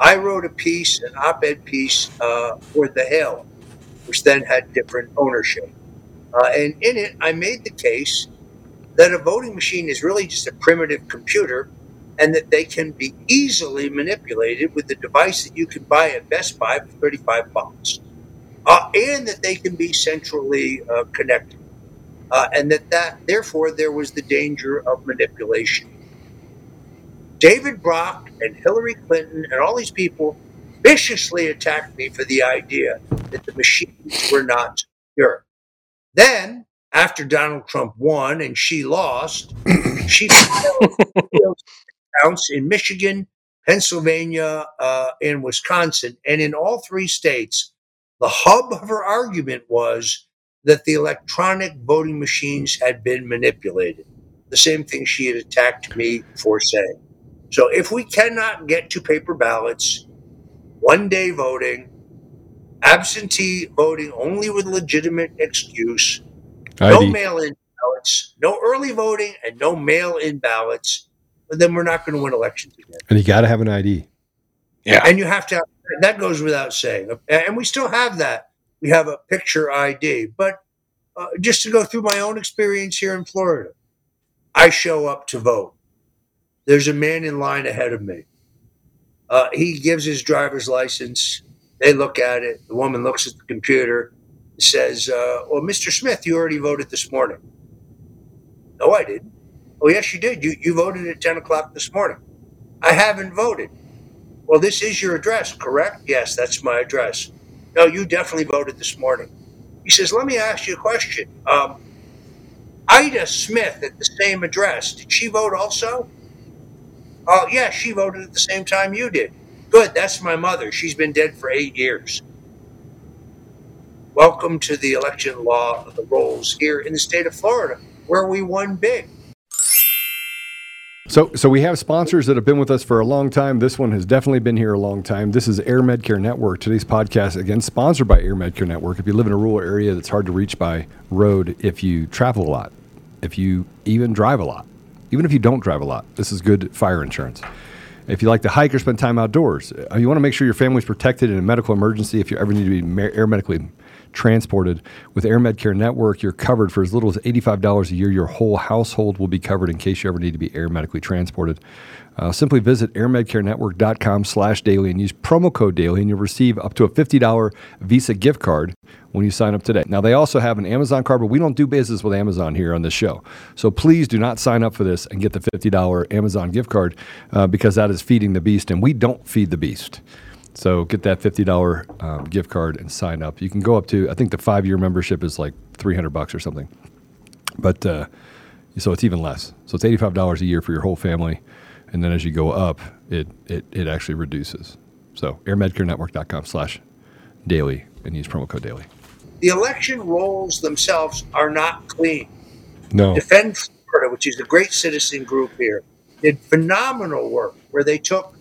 I wrote a piece, an op ed piece uh, for The Hill, which then had different ownership. Uh, and in it, I made the case that a voting machine is really just a primitive computer and that they can be easily manipulated with the device that you can buy at Best Buy for 35 bucks. Uh, and that they can be centrally uh, connected. Uh, and that, that therefore there was the danger of manipulation. David Brock and Hillary Clinton and all these people viciously attacked me for the idea that the machines were not secure. Then, after Donald Trump won and she lost, [CLEARS THROAT] she filed accounts in Michigan, Pennsylvania, uh, and Wisconsin. And in all three states, the hub of her argument was that the electronic voting machines had been manipulated. The same thing she had attacked me for saying. So if we cannot get to paper ballots, one day voting, absentee voting only with legitimate excuse, no ID. mail in ballots, no early voting, and no mail in ballots, But then we're not going to win elections again. And you got to have an ID. Yeah. And you have to, that goes without saying. And we still have that. We have a picture ID. But uh, just to go through my own experience here in Florida, I show up to vote. There's a man in line ahead of me. Uh, he gives his driver's license. They look at it. The woman looks at the computer, says, uh, Well, Mr. Smith, you already voted this morning. No, I didn't. Oh, yes, you did. You, you voted at 10 o'clock this morning. I haven't voted. Well, this is your address, correct? Yes, that's my address. No, you definitely voted this morning. He says, Let me ask you a question. Um, Ida Smith at the same address, did she vote also? Oh, yeah, she voted at the same time you did. Good, that's my mother. She's been dead for eight years. Welcome to the election law of the rolls here in the state of Florida, where we won big. So, so we have sponsors that have been with us for a long time. This one has definitely been here a long time. This is Air Medcare Network. Today's podcast, again, sponsored by Air Medcare Network. If you live in a rural area that's hard to reach by road, if you travel a lot, if you even drive a lot, even if you don't drive a lot, this is good fire insurance. If you like to hike or spend time outdoors, uh, you want to make sure your family's protected in a medical emergency. If you ever need to be air medically transported. With Air Medcare Network, you're covered for as little as $85 a year. Your whole household will be covered in case you ever need to be air medically transported. Uh, simply visit airmedcarenetwork.com slash daily and use promo code daily and you'll receive up to a $50 Visa gift card when you sign up today. Now, they also have an Amazon card, but we don't do business with Amazon here on this show. So please do not sign up for this and get the $50 Amazon gift card uh, because that is feeding the beast and we don't feed the beast. So get that $50 um, gift card and sign up. You can go up to, I think the five year membership is like 300 bucks or something. But uh, so it's even less. So it's $85 a year for your whole family and then as you go up, it it, it actually reduces. So airmedcarenetwork.com slash daily and use promo code daily. The election rolls themselves are not clean. No. Defend Florida, which is a great citizen group here, did phenomenal work where they took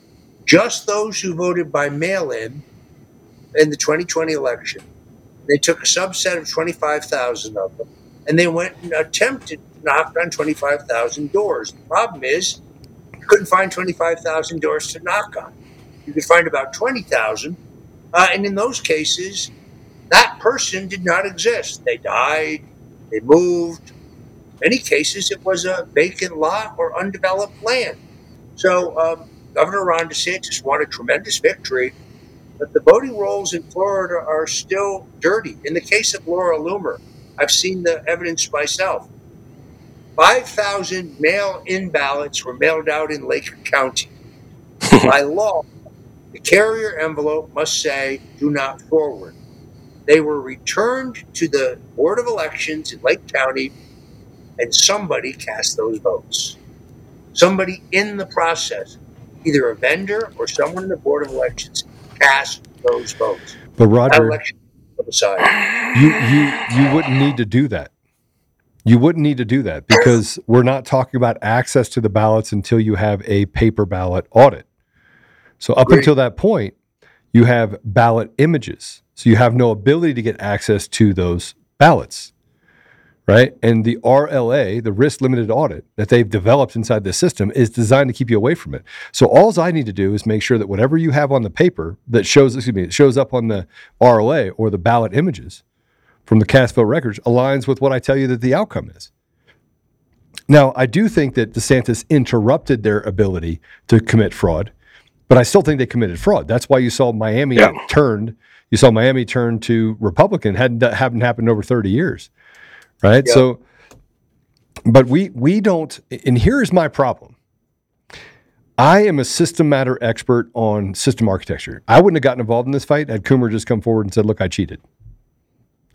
just those who voted by mail in in the 2020 election. They took a subset of 25,000 of them and they went and attempted to knock on 25,000 doors. The problem is you couldn't find 25,000 doors to knock on. You could find about 20,000. Uh, and in those cases, that person did not exist. They died, they moved. In many cases, it was a vacant lot or undeveloped land. So um, Governor Ron DeSantis won a tremendous victory, but the voting rolls in Florida are still dirty. In the case of Laura Loomer, I've seen the evidence myself. 5,000 mail in ballots were mailed out in Lake County. [LAUGHS] By law, the carrier envelope must say, do not forward. They were returned to the Board of Elections in Lake County, and somebody cast those votes. Somebody in the process, either a vendor or someone in the Board of Elections, cast those votes. But Roger, you you you wouldn't need to do that. You wouldn't need to do that because we're not talking about access to the ballots until you have a paper ballot audit. So up Great. until that point, you have ballot images. So you have no ability to get access to those ballots. Right? And the RLA, the risk limited audit that they've developed inside the system is designed to keep you away from it. So all I need to do is make sure that whatever you have on the paper that shows excuse me, that shows up on the RLA or the ballot images from the cast vote records aligns with what I tell you that the outcome is. Now, I do think that DeSantis interrupted their ability to commit fraud, but I still think they committed fraud. That's why you saw Miami Yeah. turned. You saw Miami turn to Republican. hadn't hadn't happened over thirty years, right? Yeah. So, but we we don't. And here's my problem. I am a system matter expert on system architecture. I wouldn't have gotten involved in this fight had Coomer just come forward and said, "Look, I cheated."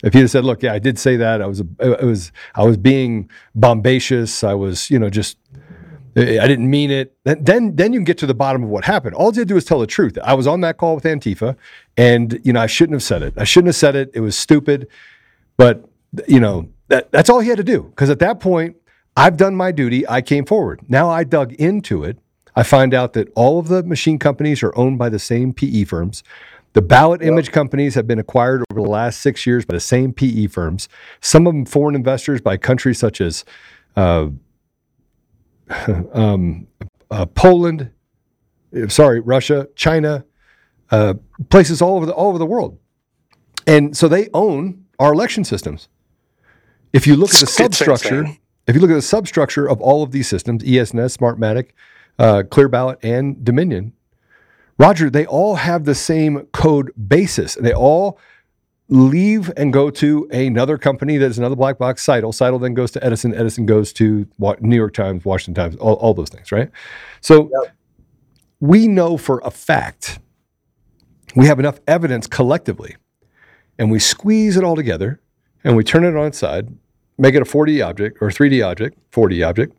If he had said, "Look, yeah, I did say that. I was, I was, I was being bombacious. I was, you know, just, I didn't mean it." Then, then, then you can get to the bottom of what happened. All you had to do is tell the truth. I was on that call with Antifa, and you know, I shouldn't have said it. I shouldn't have said it. It was stupid, but you know, that that's all he had to do. Because at that point, I've done my duty. I came forward. Now I dug into it. I find out that all of the machine companies are owned by the same PE firms. The ballot image companies have been acquired over the last six years by the same PE firms. Some of them foreign investors by countries such as uh, [LAUGHS] um, uh, Poland, uh, sorry, Russia, China, uh, places all over the all over the world, and so they own our election systems. If you look at the [LAUGHS] substructure, if you look at the substructure of all of these systems, ES&S, Smartmatic, uh, Clear Ballot, and Dominion, Roger, they all have the same code basis. They all leave and go to another company that is another black box, Scytl. Scytl then goes to Edison. Edison goes to New York Times, Washington Times, all, all those things, right? So we know for a fact we have enough evidence collectively, and we squeeze it all together and we turn it on its side, make it a 4D object or 3D object, 4D object,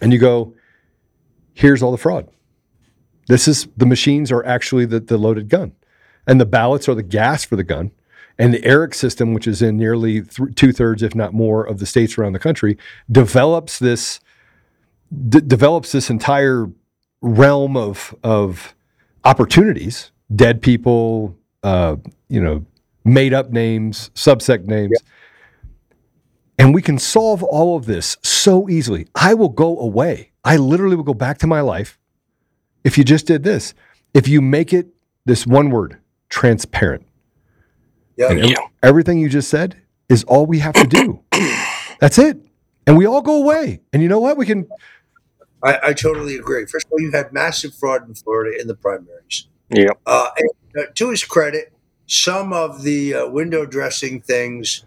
and you go, here's all the fraud. This is the machines are actually the, the loaded gun, and the ballots are the gas for the gun. And the ERIC system, which is in nearly th- two thirds, if not more, of the states around the country, develops this d- develops this entire realm of of opportunities, dead people, uh, you know, made up names, subsect names. And we can solve all of this so easily. I will go away. I literally will go back to my life if you just did this. If you make it this one word, transparent. Yeah. And ev- everything you just said is all we have to do. [COUGHS] That's it. And we all go away. And you know what? We can I, I totally agree. First of all, you had massive fraud in Florida in the primaries. Yeah. Uh, and, uh, to his credit, some of the uh, window dressing things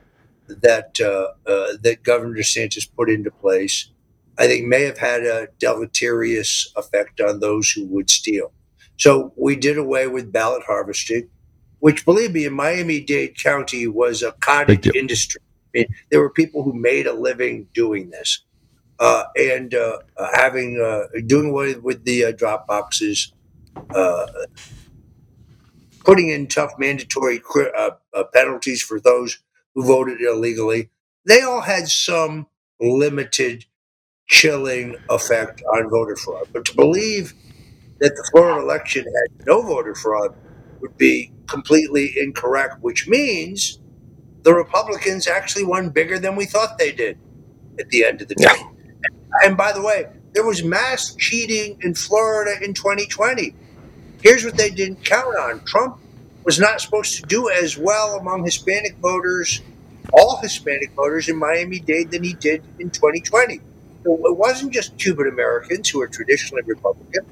that uh, uh, that Governor DeSantis put into place, I think, may have had a deleterious effect on those who would steal. So we did away with ballot harvesting, which, believe me, in Miami-Dade County was a cottage industry. I mean, there were people who made a living doing this, uh, and uh, uh, having uh, doing away with the uh, drop boxes, uh, putting in tough mandatory uh, uh, penalties for those who voted illegally. They all had some limited chilling effect on voter fraud. But to believe that the Florida election had no voter fraud would be completely incorrect, which means the Republicans actually won bigger than we thought they did at the end of the day. And by the way, there was mass cheating in Florida in 2020. Here's what they didn't count on Trump was not supposed to do as well among Hispanic voters, all Hispanic voters in Miami Dade, than he did in 2020. So it wasn't just Cuban Americans who are traditionally Republican.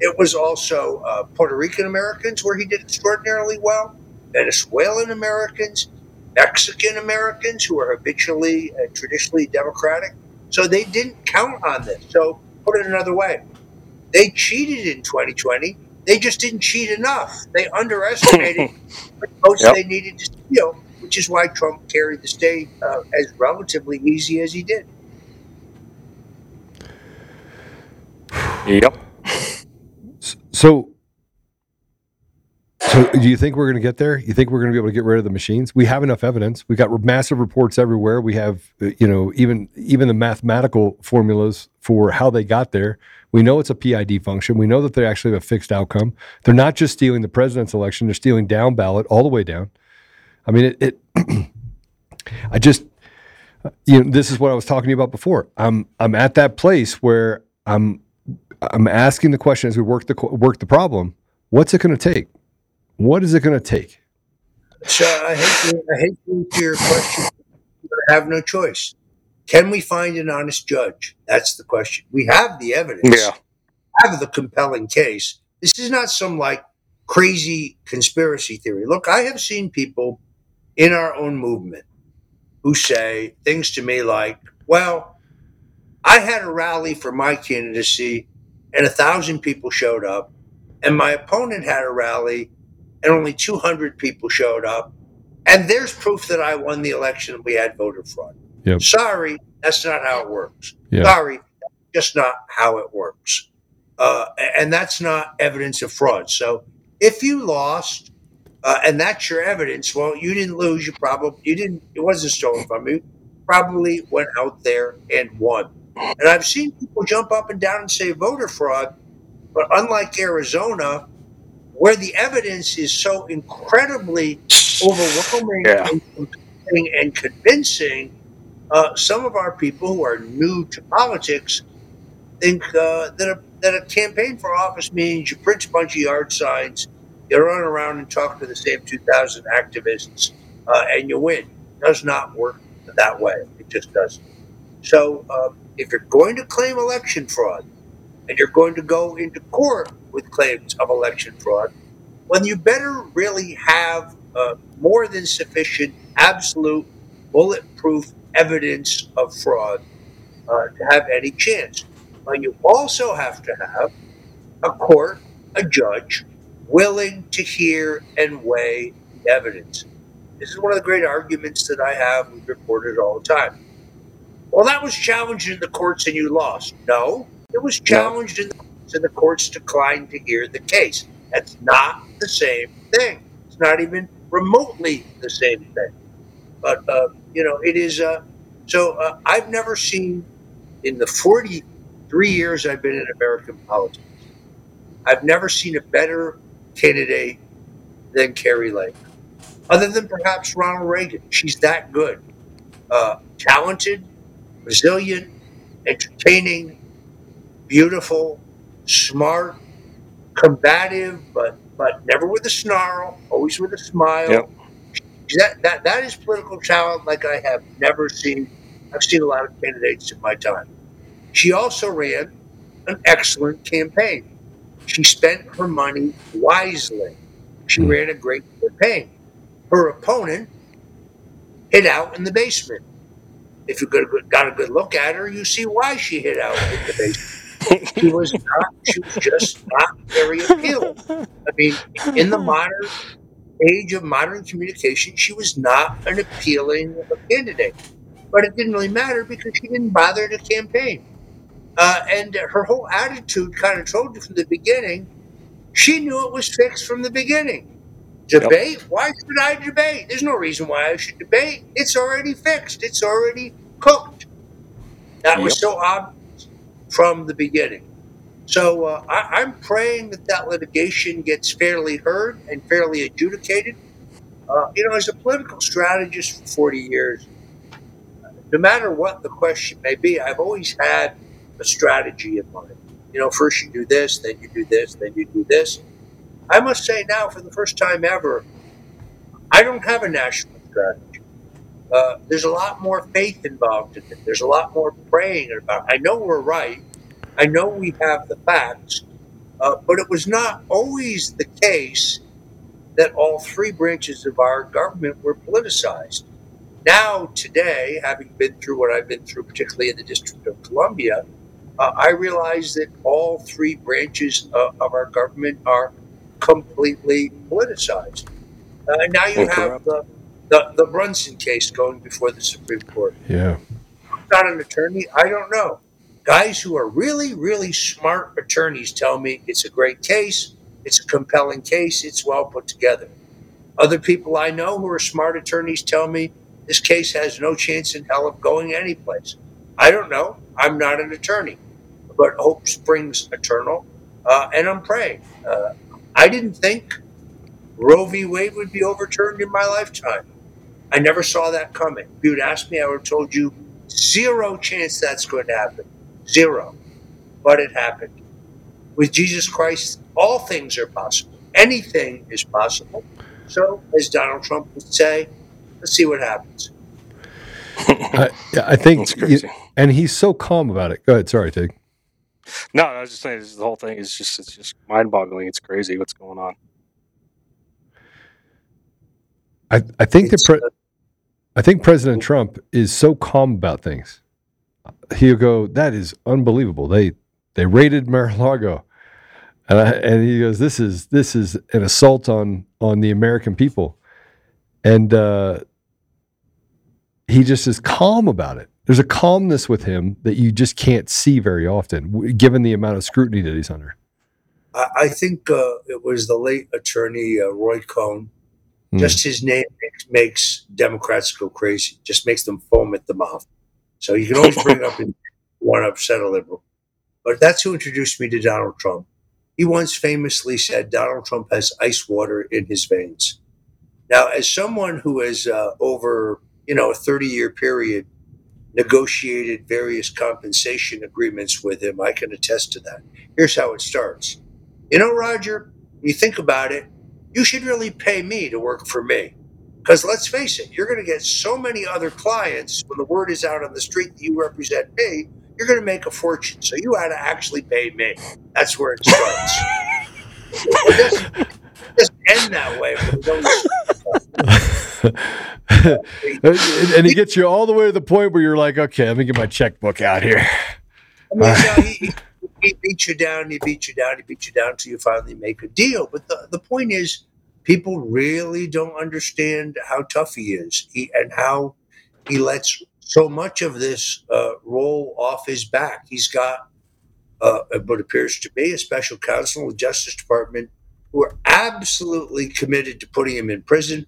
It was also uh, Puerto Rican Americans where he did extraordinarily well, Venezuelan Americans, Mexican Americans who are habitually and traditionally Democratic. So they didn't count on this. So put it another way, they cheated in 2020. They just didn't cheat enough. They underestimated [LAUGHS] the votes Yep. they needed to steal, which is why Trump carried the state uh, as relatively easy as he did. Yep. So, so do you think we're going to get there? You think we're going to be able to get rid of the machines? We have enough evidence. We've got massive reports everywhere. We have, uh, you know, even even the mathematical formulas for how they got there. We know it's a PID function. We know that they actually have a fixed outcome. They're not just stealing the president's election; they're stealing down ballot all the way down. I mean, it. it [CLEARS THROAT] I just, you know, this is what I was talking to you about before. I'm I'm at that place where I'm I'm asking the question as we work the work the problem. What's it going to take? What is it going to take? So I hate to, I hate to answer your question. but I have no choice. Can we find an honest judge? That's the question. We have the evidence. Yeah. Have the compelling case. This is not some like crazy conspiracy theory. Look, I have seen people in our own movement who say things to me like, "Well, I had a rally for my candidacy, and a thousand people showed up, and my opponent had a rally, and only 200 people showed up. And there's proof that I won the election and we had voter fraud. Yep. Sorry, that's not how it works. Yeah. Sorry, that's just not how it works. Uh, and that's not evidence of fraud. So if you lost, uh, and that's your evidence, well, you didn't lose. You probably you didn't. It wasn't stolen from you. Probably went out there and won. And I've seen people jump up and down and say voter fraud, but unlike Arizona, where the evidence is so incredibly overwhelming Yeah. and, compelling and convincing, uh, some of our people who are new to politics think uh, that a, that a campaign for office means you print a bunch of yard signs, you run around and talk to the same 2,000 activists, uh, and you win. It does not work that way. It just doesn't. So um, if you're going to claim election fraud and you're going to go into court with claims of election fraud, well, you better really have uh, more than sufficient, absolute, bulletproof evidence of fraud uh, to have any chance. But you also have to have a court, a judge, willing to hear and weigh the evidence. This is one of the great arguments that I have. We've reported all the time. Well, that was challenged in the courts and you lost. No, it was challenged in the and the courts declined to hear the case. That's not the same thing. It's not even remotely the same thing. But, uh, you know, it is. Uh, so uh, I've never seen in the 43 years I've been in American politics, I've never seen a better candidate than Kari Lake, other than perhaps Ronald Reagan. She's that good. Uh, talented, resilient, entertaining, beautiful, smart, combative, but but never with a snarl, always with a smile. Yep. That, that, that is political talent like I have never seen. I've seen a lot of candidates in my time. She also ran an excellent campaign. She spent her money wisely. She hmm. ran a great campaign. Her opponent hid out in the basement. If you got a good look at her, you see why she hid out in the basement. [LAUGHS] she was not. She was just not very appealing. I mean, in the modern age of modern communication, she was not an appealing candidate. But it didn't really matter because she didn't bother to campaign. Uh, and her whole attitude kind of told you from the beginning she knew it was fixed from the beginning. Debate? Yep. Why should I debate? There's no reason why I should debate. It's already fixed, it's already cooked. That yep. was so obvious from the beginning. So uh, I, I'm praying that that litigation gets fairly heard and fairly adjudicated. Uh, you know, as a political strategist for 40 years, no matter what the question may be, I've always had a strategy in mind. You know, first you do this, then you do this, then you do this. I must say now, for the first time ever, I don't have a national strategy. Uh, there's a lot more faith involved in it. There's a lot more praying about. I know we're right. I know we have the facts, uh, but it was not always the case that all three branches of our government were politicized. Now, today, having been through what I've been through, particularly in the District of Columbia, uh, I realize that all three branches uh, of our government are completely politicized. Uh, and now you have the, the, the Brunson case going before the Supreme Court. Yeah. I'm not an attorney. I don't know. Guys who are really, really smart attorneys tell me it's a great case, it's a compelling case, it's well put together. Other people I know who are smart attorneys tell me this case has no chance in hell of going anyplace. I don't know. I'm not an attorney, but hope springs eternal, uh, and I'm praying. Uh, I didn't think Roe v. Wade would be overturned in my lifetime. I never saw that coming. If you'd asked me, I would have told you zero chance that's going to happen. Zero. But it happened. With Jesus Christ, all things are possible. Anything is possible. So, as Donald Trump would say, let's see what happens. [LAUGHS] I, I think, and he's so calm about it. Go ahead. Sorry, Tig. No, I was just saying this, the whole thing is just it's just mind boggling. It's crazy what's going on. I, I think that pre- uh, I think President Trump is so calm about things. He'll go, "That is unbelievable. They they raided Mar-a-Lago," and I, and he goes, "This is this is an assault on on the American people," and uh, he just is calm about it there's a calmness with him that you just can't see very often, given the amount of scrutiny that he's under. I think uh, it was the late attorney uh, Roy Cohn. Mm. Just his name makes, makes, Democrats go crazy. Just makes them foam at the mouth. So you can always bring up and want to upset a liberal. But that's who introduced me to Donald Trump. He once famously said Donald Trump has ice water in his veins. Now, as someone who has uh, over you know a 30 year period negotiated various compensation agreements with him. I can attest to that. Here's how it starts. You know, Roger, you think about it, you should really pay me to work for me. Because let's face it, you're going to get so many other clients when the word is out on the street that you represent me, you're going to make a fortune. So you ought to actually pay me. That's where it starts. it doesn't, just end that way. [LAUGHS] and he gets you all the way to the point where you're like, okay, let me get my checkbook out here. I mean, uh, he, he, beats you down, he beats you down, he beats you down until you finally make a deal. But the, the point is, people really don't understand how tough he is he, and how he lets so much of this uh, roll off his back. He's got uh, what appears to be a special counsel in the Justice Department who are absolutely committed to putting him in prison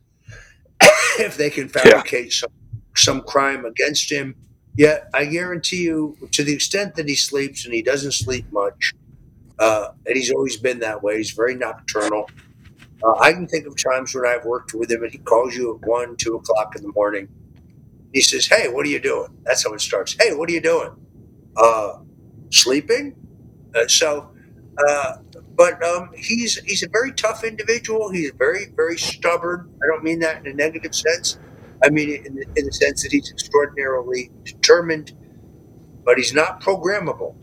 [COUGHS] if they can fabricate yeah. some, some crime against him. Yet I guarantee you, to the extent that he sleeps, and he doesn't sleep much, uh, and he's always been that way, he's very nocturnal. Uh, I can think of times when I've worked with him and he calls you at one, two o'clock in the morning. He says, Hey, what are you doing? That's how it starts. Hey, what are you doing? Uh, sleeping? Uh, so Uh, but um, he's he's a very tough individual. He's very very stubborn. I don't mean that in a negative sense. I mean in the, in the sense that he's extraordinarily determined, but he's not programmable.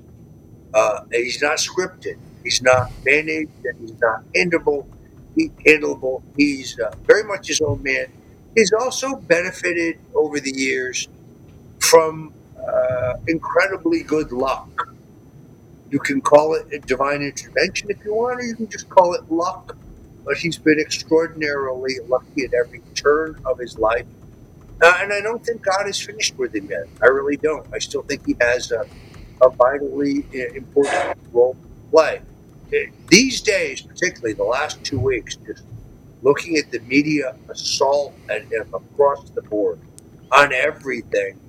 Uh, he's not scripted. He's not managed, and he's not handleable. He, handleable. He's uh, very much his own man. He's also benefited over the years from uh, incredibly good luck. You can call it a divine intervention if you want, or you can just call it luck. But he's been extraordinarily lucky at every turn of his life. Uh, and I don't think God is finished with him yet. I really don't. I still think he has a, a vitally important role to play. Uh, These days, particularly the last two weeks, just looking at the media assault and, and across the board on everything,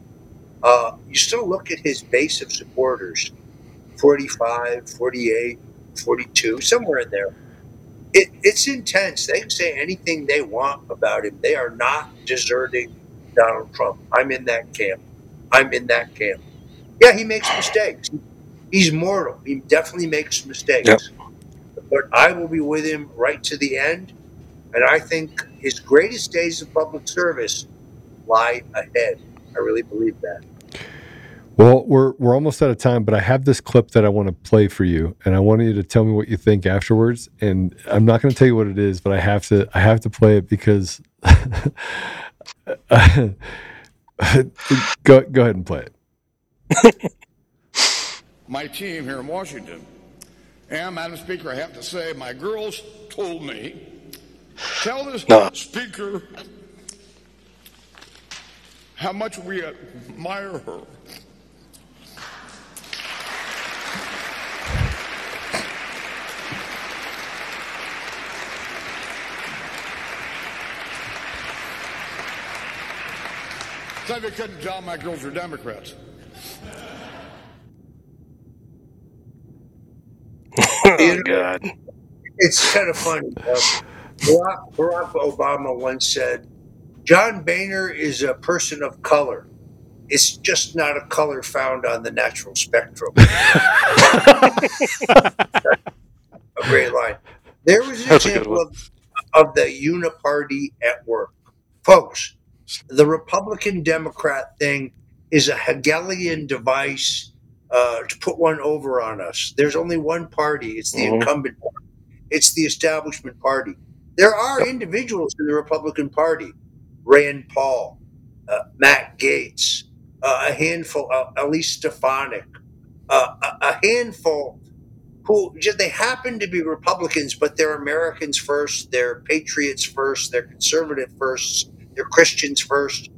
uh, you still look at his base of supporters 45, 48, 42, somewhere in there. It, it's intense. They can say anything they want about him. They are not deserting Donald Trump. I'm in that camp. I'm in that camp. Yeah, he makes mistakes. He's mortal. He definitely makes mistakes. Yep. But I will be with him right to the end. And I think his greatest days of public service lie ahead. I really believe that. Well, we're we're almost out of time, but I have this clip that I want to play for you, and I want you to tell me what you think afterwards. And I'm not going to tell you what it is, but I have to I have to play it because [LAUGHS] go go ahead and play it. my team here in Washington. And, Madam Speaker, I have to say, my girls told me, tell this No. speaker how much we admire her. So they couldn't tell my girls were Democrats. [LAUGHS] Oh God. It's kind of funny. Um, Barack, Barack Obama once said, John Boehner is a person of color. It's just not a color found on the natural spectrum. [LAUGHS] a great line. There was an That's a good example of, of the uniparty at work. Folks, the Republican Democrat thing is a Hegelian device uh, to put one over on us. There's only one party, it's the Mhm. incumbent party, it's the establishment party. There are individuals in the Republican Party, Rand Paul, uh, Matt Gaetz, uh, a handful, uh, Elise Stefanik, uh, a, a handful who just they happen to be Republicans, but they're Americans first, they're patriots first, they're conservative first, they're Christians first,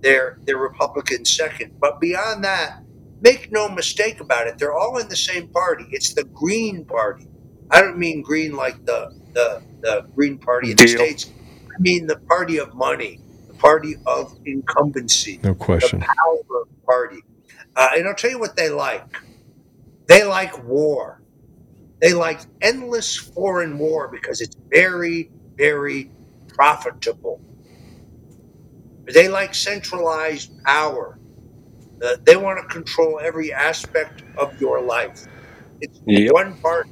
they're they're Republicans second. But beyond that, make no mistake about it, they're all in the same party. It's the Green Party. I don't mean green like the the, the Green Party in the states. I mean the party of money, the party of incumbency No question. the power party. Uh, and I'll tell you what they like. They like war. They like endless foreign war because it's very, very profitable. They like centralized power. Uh, they want to control every aspect of your life. It's Yep. one part.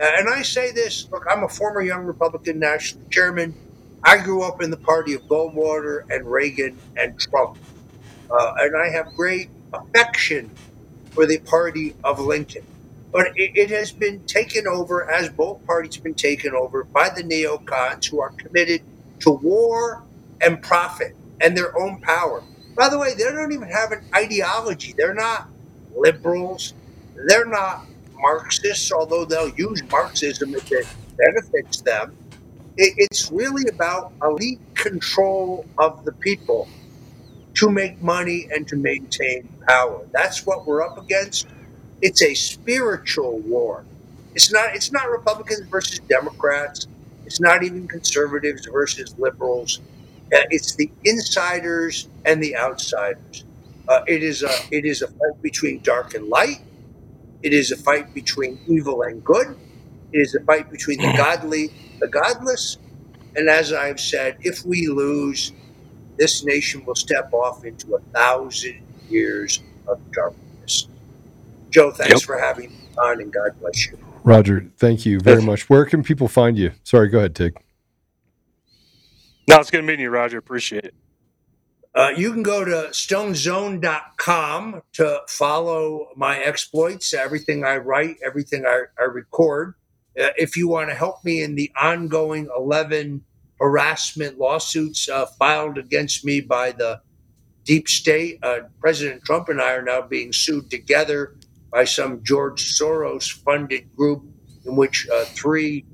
Uh, and I say this look, I'm a former young Republican national chairman. I grew up in the party of Goldwater and Reagan and Trump. Uh, and I have great affection for the party of Lincoln. But it, it has been taken over, as both parties have been taken over, by the neocons who are committed to war and profit and their own power. By the way, they don't even have an ideology. They're not liberals. They're not Marxists, although they'll use Marxism if it benefits them. It's really about elite control of the people to make money and to maintain power. That's what we're up against. It's a spiritual war. It's not it's not Republicans versus Democrats. It's not even conservatives versus liberals. Uh, it's the insiders and the outsiders. Uh, it is a it is a fight between dark and light. It is a fight between evil and good. It is a fight between the [LAUGHS] godly, the godless. And as I've said, if we lose, this nation will step off into a thousand years of darkness. Joe, thanks Yep. for having me on, and God bless you. Roger, thank you very much. Where can people find you? Sorry, go ahead, Tig. No, it's good meeting you, Roger. Appreciate it. Uh, you can go to stonezone.com to follow my exploits, everything I write, everything I, I record. Uh, if you want to help me in the ongoing 11 harassment lawsuits uh, filed against me by the deep state, uh, President Trump and I are now being sued together by some George Soros funded group in which uh, three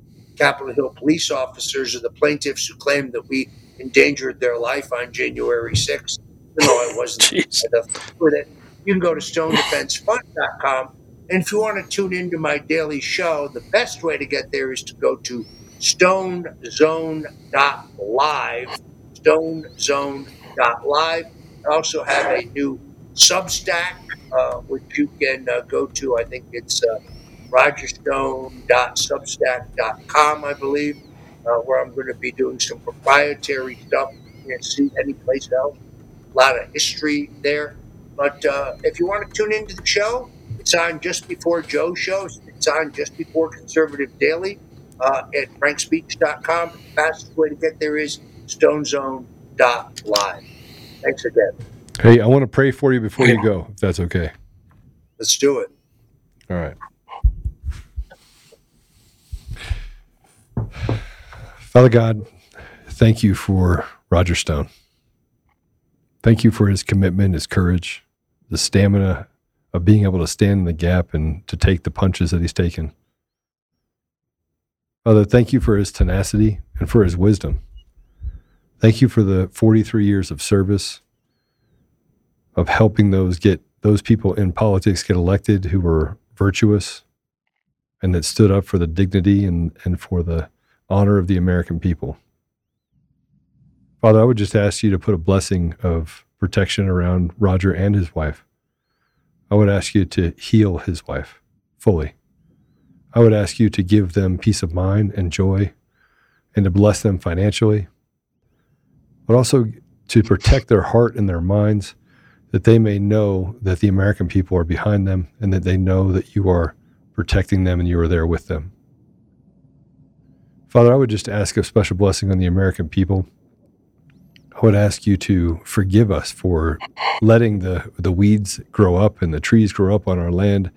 Capitol Hill police officers are the plaintiffs who claim that we endangered their life on January 6th, even though I wasn't [LAUGHS] with it. You can go to stonedefensefund.com. And if you want to tune into my daily show, the best way to get there is to go to stonezone.live. Stonezone.live. I also have a new Substack, uh, which you can uh, go to. I think it's uh, rogerstone.substack.com, I believe uh, where I'm going to be doing some proprietary stuff you can't see anyplace else. A lot of history there. But uh, if you want to tune into the show, it's on just before Joe's show. It's on just before Conservative Daily uh, at frankspeech.com. The fastest way to get there is stonezone.live. Thanks again. Hey, I want to pray for you before you go, if that's okay. Let's do it. All right. Father God, thank you for Roger Stone. Thank you for his commitment, his courage, the stamina of being able to stand in the gap and to take the punches that he's taken. Father, thank you for his tenacity and for his wisdom. Thank you for the 43 years of service, of helping those get those people in politics get elected who were virtuous and that stood up for the dignity and, and for the honor of the American people. Father, I would just ask you to put a blessing of protection around Roger and his wife. I would ask you to heal his wife fully. I would ask you to give them peace of mind and joy and to bless them financially, but also to protect their heart and their minds that they may know that the American people are behind them and that they know that you are protecting them and you are there with them. Father, I would just ask a special blessing on the American people. I would ask you to forgive us for letting the, the weeds grow up and the trees grow up on our land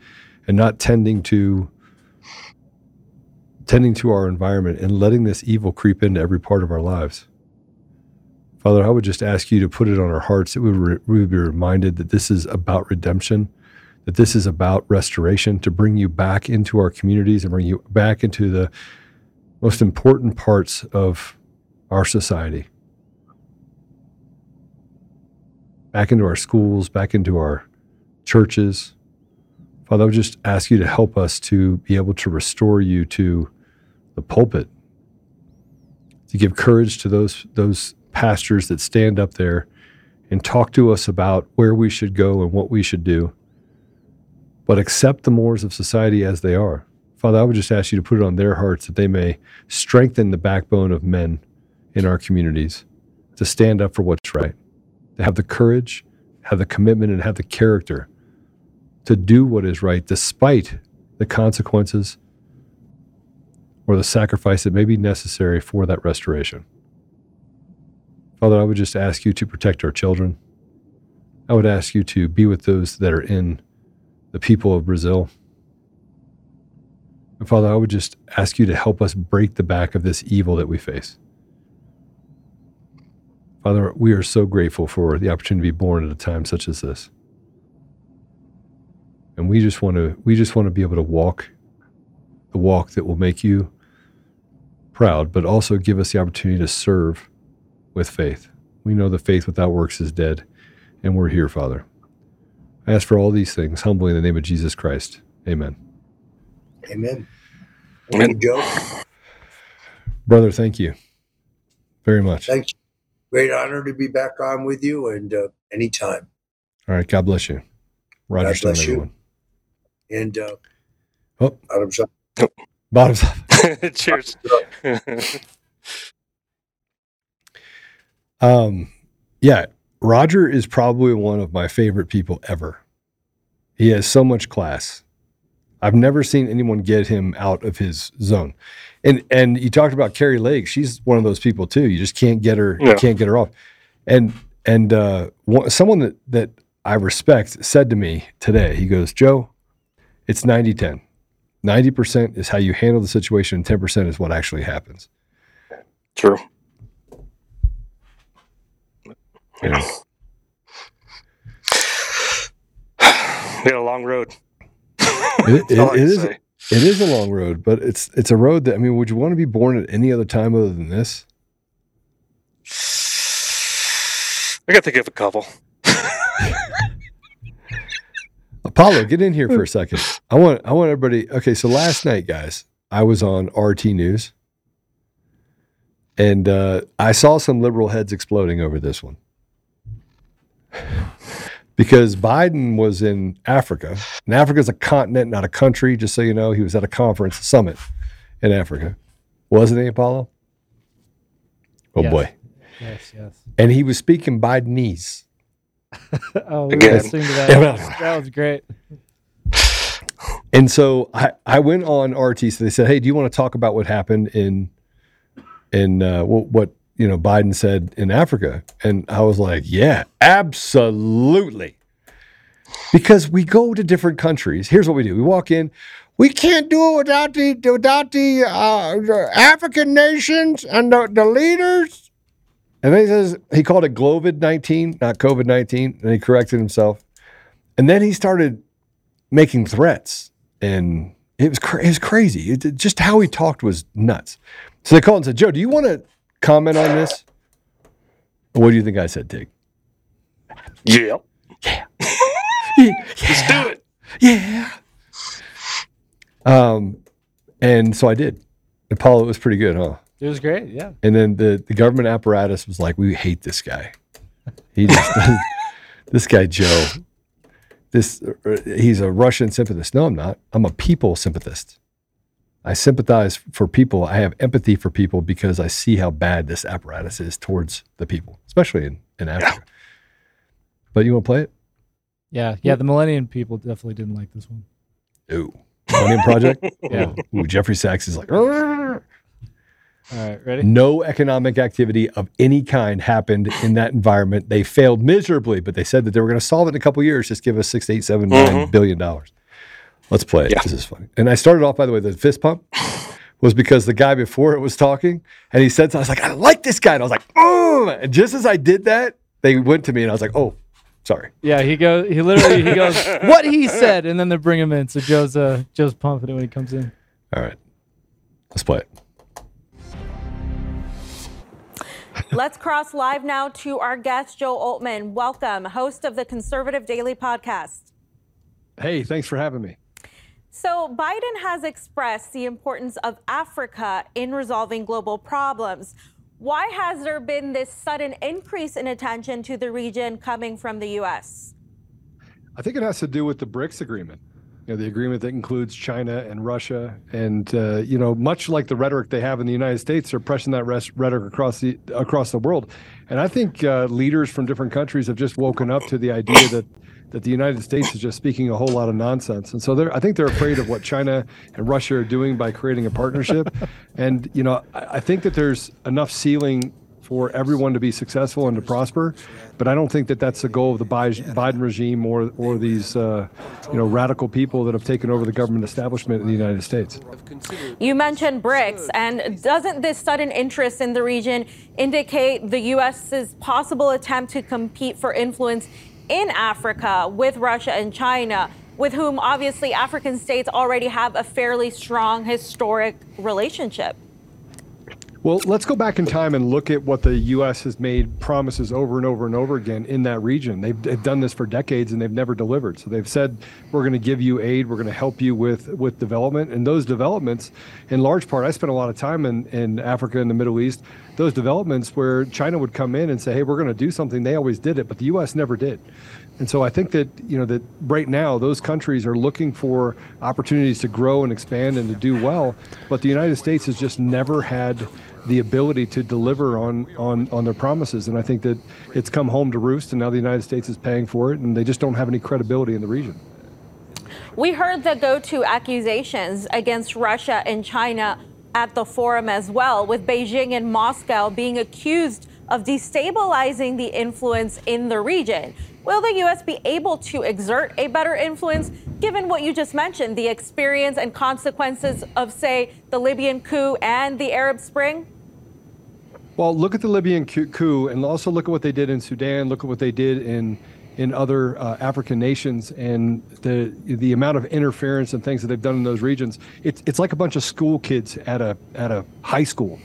and not tending to tending to our environment and letting this evil creep into every part of our lives. Father, I would just ask you to put it on our hearts that we re- we would be reminded that this is about redemption, that this is about restoration, to bring you back into our communities and bring you back into the most important parts of our society. Back into our schools, back into our churches. Father, I would just ask you to help us to be able to restore you to the pulpit, to give courage to those, those pastors that stand up there and talk to us about where we should go and what we should do, but accept the mores of society as they are. Father, I would just ask you to put it on their hearts that they may strengthen the backbone of men in our communities to stand up for what's right, to have the courage, have the commitment, and have the character to do what is right despite the consequences or the sacrifice that may be necessary for that restoration. Father, I would just ask you to protect our children. I would ask you to be with those that are in the people of Brazil. And Father, I would just ask you to help us break the back of this evil that we face. Father, we are so grateful for the opportunity to be born at a time such as this. And we just want to we just want to be able to walk the walk that will make you proud, but also give us the opportunity to serve with faith. We know the faith without works is dead, and we're here, Father. I ask for all these things humbly in the name of Jesus Christ. Amen. Amen. Thank you, Joe. Brother, thank you very much. Thanks. Great honor to be back on with you and uh, anytime. All right. God bless you. Roger God Stone, bless you. And uh, Oh, bottoms up. bottoms up. [LAUGHS] Cheers. [LAUGHS] Um, yeah, Roger is probably one of my favorite people ever. He has so much class. I've never seen anyone get him out of his zone. And and you talked about Kari Lake. She's one of those people too. You just can't get her. You Yeah. can't get her off. And and uh, one, someone that that I respect said to me today. He goes, Joe, it's 90-10. 90% is how you handle the situation, and 10% is what actually happens. True. You know? [SIGHS] We had a long road. It, [LAUGHS] That's all I it can is say. it is a long road, but it's it's a road that I mean, would you want to be born at any other time other than this? I got to think of a couple. [LAUGHS] Apollo, get in here for a second. I want I want everybody. Okay, so last night, guys, I was on RT News, and uh, I saw some liberal heads exploding over this one [LAUGHS] because Biden was in Africa, and Africa is a continent, not a country. Just so you know, he was at a conference, a summit in Africa, wasn't he, Apollo? Oh Yes. boy, Yes, yes. and he was speaking Bidenese. [LAUGHS] Oh, we Again. listened to that. Yeah. that was great. And so I, I went on RT. So they said, "Hey, do you want to talk about what happened in in uh, what, what you know Biden said in Africa?" And I was like, "Yeah, absolutely." Because we go to different countries. Here's what we do: we walk in. We can't do it without the without the, uh, the African nations and the, the leaders. And then he says he called it COVID nineteen, not COVID nineteen, and he corrected himself. And then he started making threats, and it was cra- it was crazy. It, just how he talked was nuts. So they called and said, "Joe, do you want to comment on this?" What do you think I said, Tig? Yeah. Yeah. [LAUGHS] Let's do it. Yeah. Um, and so I did. Apollo it was pretty good, huh? It was great. Yeah. And then the, the government apparatus was like, we hate this guy. He just, [LAUGHS] this guy, Joe, this, uh, he's a Russian sympathist. No, I'm not. I'm a people sympathist. I sympathize for people. I have empathy for people because I see how bad this apparatus is towards the people, especially in, in Africa. But you want to play it? Yeah. Yeah. The Millennium people definitely didn't like this one. Ooh. Millennium Project? [LAUGHS] Yeah. Ooh, Jeffrey Sachs is like, "Arr." All right. Ready? No economic activity of any kind happened in that environment. They failed miserably, but they said that they were going to solve it in a couple years. Just give us six, eight, seven, nine mm-hmm. billion dollars. Let's play it. This is funny. And I started off, by the way, the fist pump [LAUGHS] was because the guy before it was talking, and he said, something. I was like, I like this guy, and I was like, oh. And just as I did that, they went to me, and I was like, oh, sorry. Yeah. He goes. He literally he goes [LAUGHS] what he said, and then they bring him in. So Joe's uh Joe's pumping it when he comes in. All right, let's play it. Let's cross live now to our guest, Joe Oltmann. Welcome, host of the Conservative Daily Podcast. Hey, thanks for having me. So, Biden has expressed the importance of Africa in resolving global problems. Why has there been this sudden increase in attention to the region coming from the U.S.? I think it has to do with the BRICS agreement. You know, the agreement that includes China and Russia, and uh, you know, much like the rhetoric they have in the United States, they're pressing that res- rhetoric across the across the world. And I think uh, leaders from different countries have just woken up to the idea that that the United States is just speaking a whole lot of nonsense. And so they're, I think they're afraid of what China and Russia are doing by creating a partnership. [LAUGHS] and you know, I, I think that there's enough ceiling for everyone to be successful and to prosper. But I don't think that that's the goal of the Biden regime or or these uh, you know radical people that have taken over the government establishment in the United States. You mentioned BRICS, and doesn't this sudden interest in the region indicate the U.S.'s possible attempt to compete for influence in Africa with Russia and China, with whom obviously African states already have a fairly strong historic relationship? Well, let's go back in time and look at what the U.S. has made promises over and over and over again in that region. They've, they've done this for decades and they've never delivered. So they've said, we're going to give you aid, we're going to help you with, with development. And those developments, in large part, I spent a lot of time in, in Africa and the Middle East, those developments where China would come in and say, hey, we're going to do something, they always did it, but the U.S. never did. And so I think that you know that right now those countries are looking for opportunities to grow and expand and to do well, but the United States has just never had the ability to deliver on on on their promises. And I think that it's come home to roost, and now the United States is paying for it, and they just don't have any credibility in the region. We heard the go to accusations against Russia and China at the forum as well, with Beijing and Moscow being accused of destabilizing the influence in the region. Will the U.S. be able to exert a better influence given what you just mentioned, the experience and consequences of, say, the Libyan coup and the Arab Spring? Well, look at the Libyan coup and also look at what they did in Sudan, look at what they did in in other uh, African nations and the the amount of interference and things that they've done in those regions. It's it's like a bunch of school kids at a at a high school.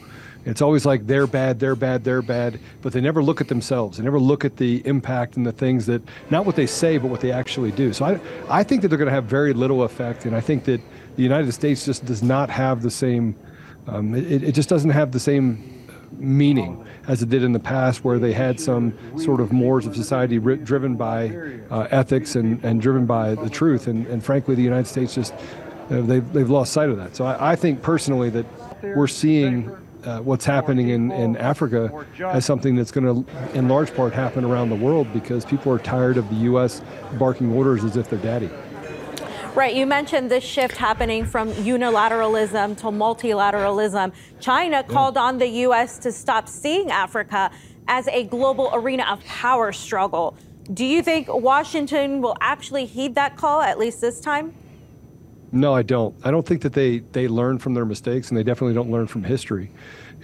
It's always like they're bad, they're bad, they're bad, but they never look at themselves. They never look at the impact and the things that not what they say, but what they actually do. So I I think that they're going to have very little effect, and I think that the United States just does not have the same. Um, it, it just doesn't have the same meaning as it did in the past, where they had some sort of mores of society ri- driven by uh, ethics and, and driven by the truth. And, and frankly, the United States just uh, they've, they've lost sight of that. So I, I think personally that we're seeing uh, what's happening in, in Africa as something that's going to, in large part, happen around the world because people are tired of the U.S. barking orders as if they're daddy. Right. You mentioned this shift happening from unilateralism to multilateralism. China called on the U.S. to stop seeing Africa as a global arena of power struggle. Do you think Washington will actually heed that call, at least this time? No, I don't. I don't think that they they learn from their mistakes, and they definitely don't learn from history.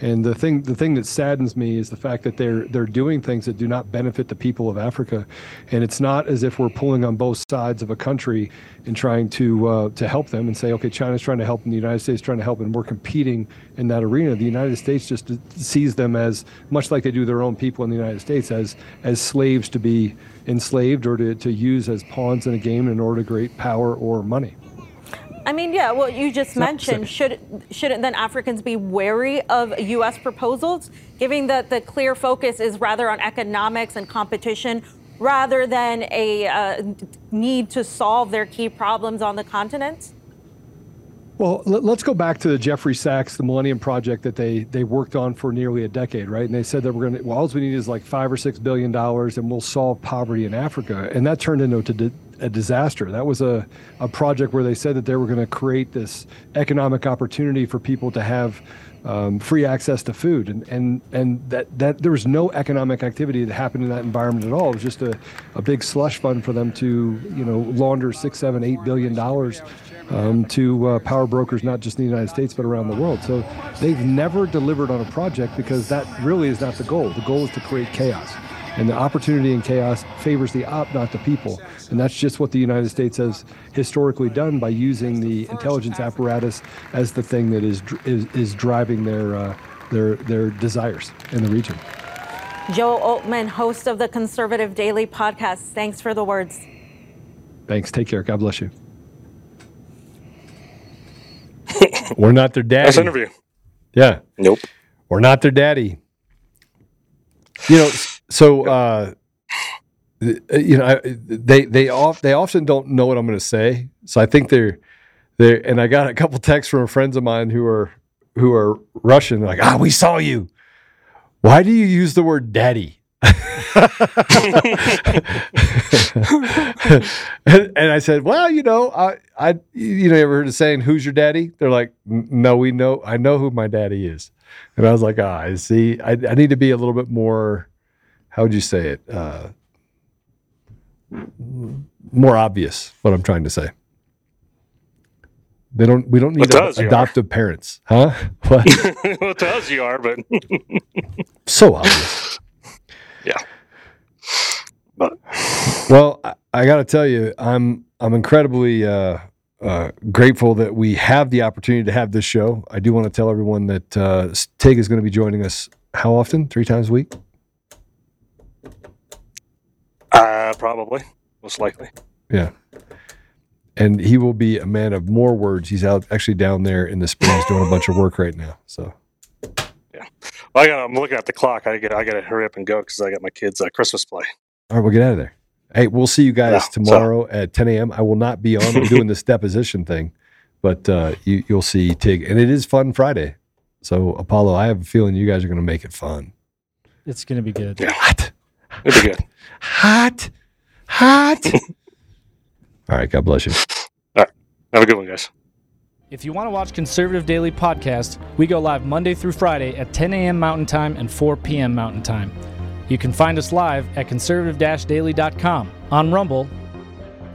And the thing the thing that saddens me is the fact that they're they're doing things that do not benefit the people of Africa, and it's not as if we're pulling on both sides of a country and trying to uh, to help them and say, okay, China's trying to help and the United States trying to help, and we're competing in that arena. The United States just sees them as much like they do their own people in the United States as as slaves to be enslaved or to, to use as pawns in a game in order to create power or money. I mean, yeah, well, you just mentioned, should, shouldn't then Africans be wary of U.S. proposals, given that the clear focus is rather on economics and competition rather than a uh, need to solve their key problems on the continent? Well, let- let's go back to the Jeffrey Sachs, the Millennium Project that they they worked on for nearly a decade, right? And they said that we're going to, well, all we need is like five or six billion dollars, and we'll solve poverty in Africa. And that turned into a disaster. That was a, a project where they said that they were going to create this economic opportunity for people to have um, free access to food, and and and that that there was no economic activity that happened in that environment at all. It was just a, a big slush fund for them to you know launder six, seven, eight billion dollars um, to uh, power brokers, not just in the United States but around the world. So they've never delivered on a project because that really is not the goal. The goal is to create chaos. And the opportunity in chaos favors the op, not the people. And that's just what the United States has historically done by using the intelligence apparatus as the thing that is is, is driving their uh, their their desires in the region. Joe Oltmann, host of the Conservative Daily podcast. Thanks for the words. Thanks. Take care. God bless you. [LAUGHS] We're not their daddy. Nice interview. Yeah. Nope. We're not their daddy. You know, so uh, th- you know, I, they they off they often don't know what I'm going to say. So I think they're they and I got a couple texts from friends of mine who are who are Russian. They're like, ah, we saw you. Why do you use the word daddy? and, [LAUGHS] and I said, well, you know, I, I, you know, you ever heard of saying, who's your daddy? They're like, no, we know, I know who my daddy is. And I was like, ah, I see, I, I need to be a little bit more, how would you say it? Uh, more obvious what I'm trying to say. They don't, we don't need Well, to us are. adoptive parents, huh? [LAUGHS] What? [LAUGHS] well, to us you are, but [LAUGHS] so obvious. yeah. But Well, I, I got to tell you, I'm I'm incredibly uh, uh, grateful that we have the opportunity to have this show. I do want to tell everyone that uh, Tig is going to be joining us. How often? Three times a week. Uh, probably, most likely. Yeah. And he will be a man of more words. He's out actually down there in the springs doing a bunch of work right now. So Yeah. Well, I got, I'm looking at the clock. I got I got to hurry up and go because I got my kids' uh, Christmas play. all right, we'll get out of there. Hey, we'll see you guys Yeah, so- tomorrow at 10 a.m. I will not be on. I'm doing this deposition thing, but uh, you, you'll see Tig, and it is Fun Friday. So Apollo, I have a feeling you guys are going to make it fun. It's going to be good. Hot, It'll be good. hot, hot. [LAUGHS] All right, God bless you. All right. Have a good one, guys. If you want to watch Conservative Daily Podcast, we go live Monday through Friday at 10 a.m. Mountain Time and 4 p.m. Mountain Time. You can find us live at conservative-daily.com, on Rumble,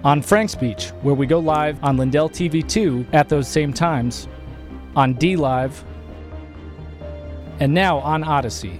on Frank Speech, where we go live on Lindell TV 2 at those same times, on DLive, and now on Odysee.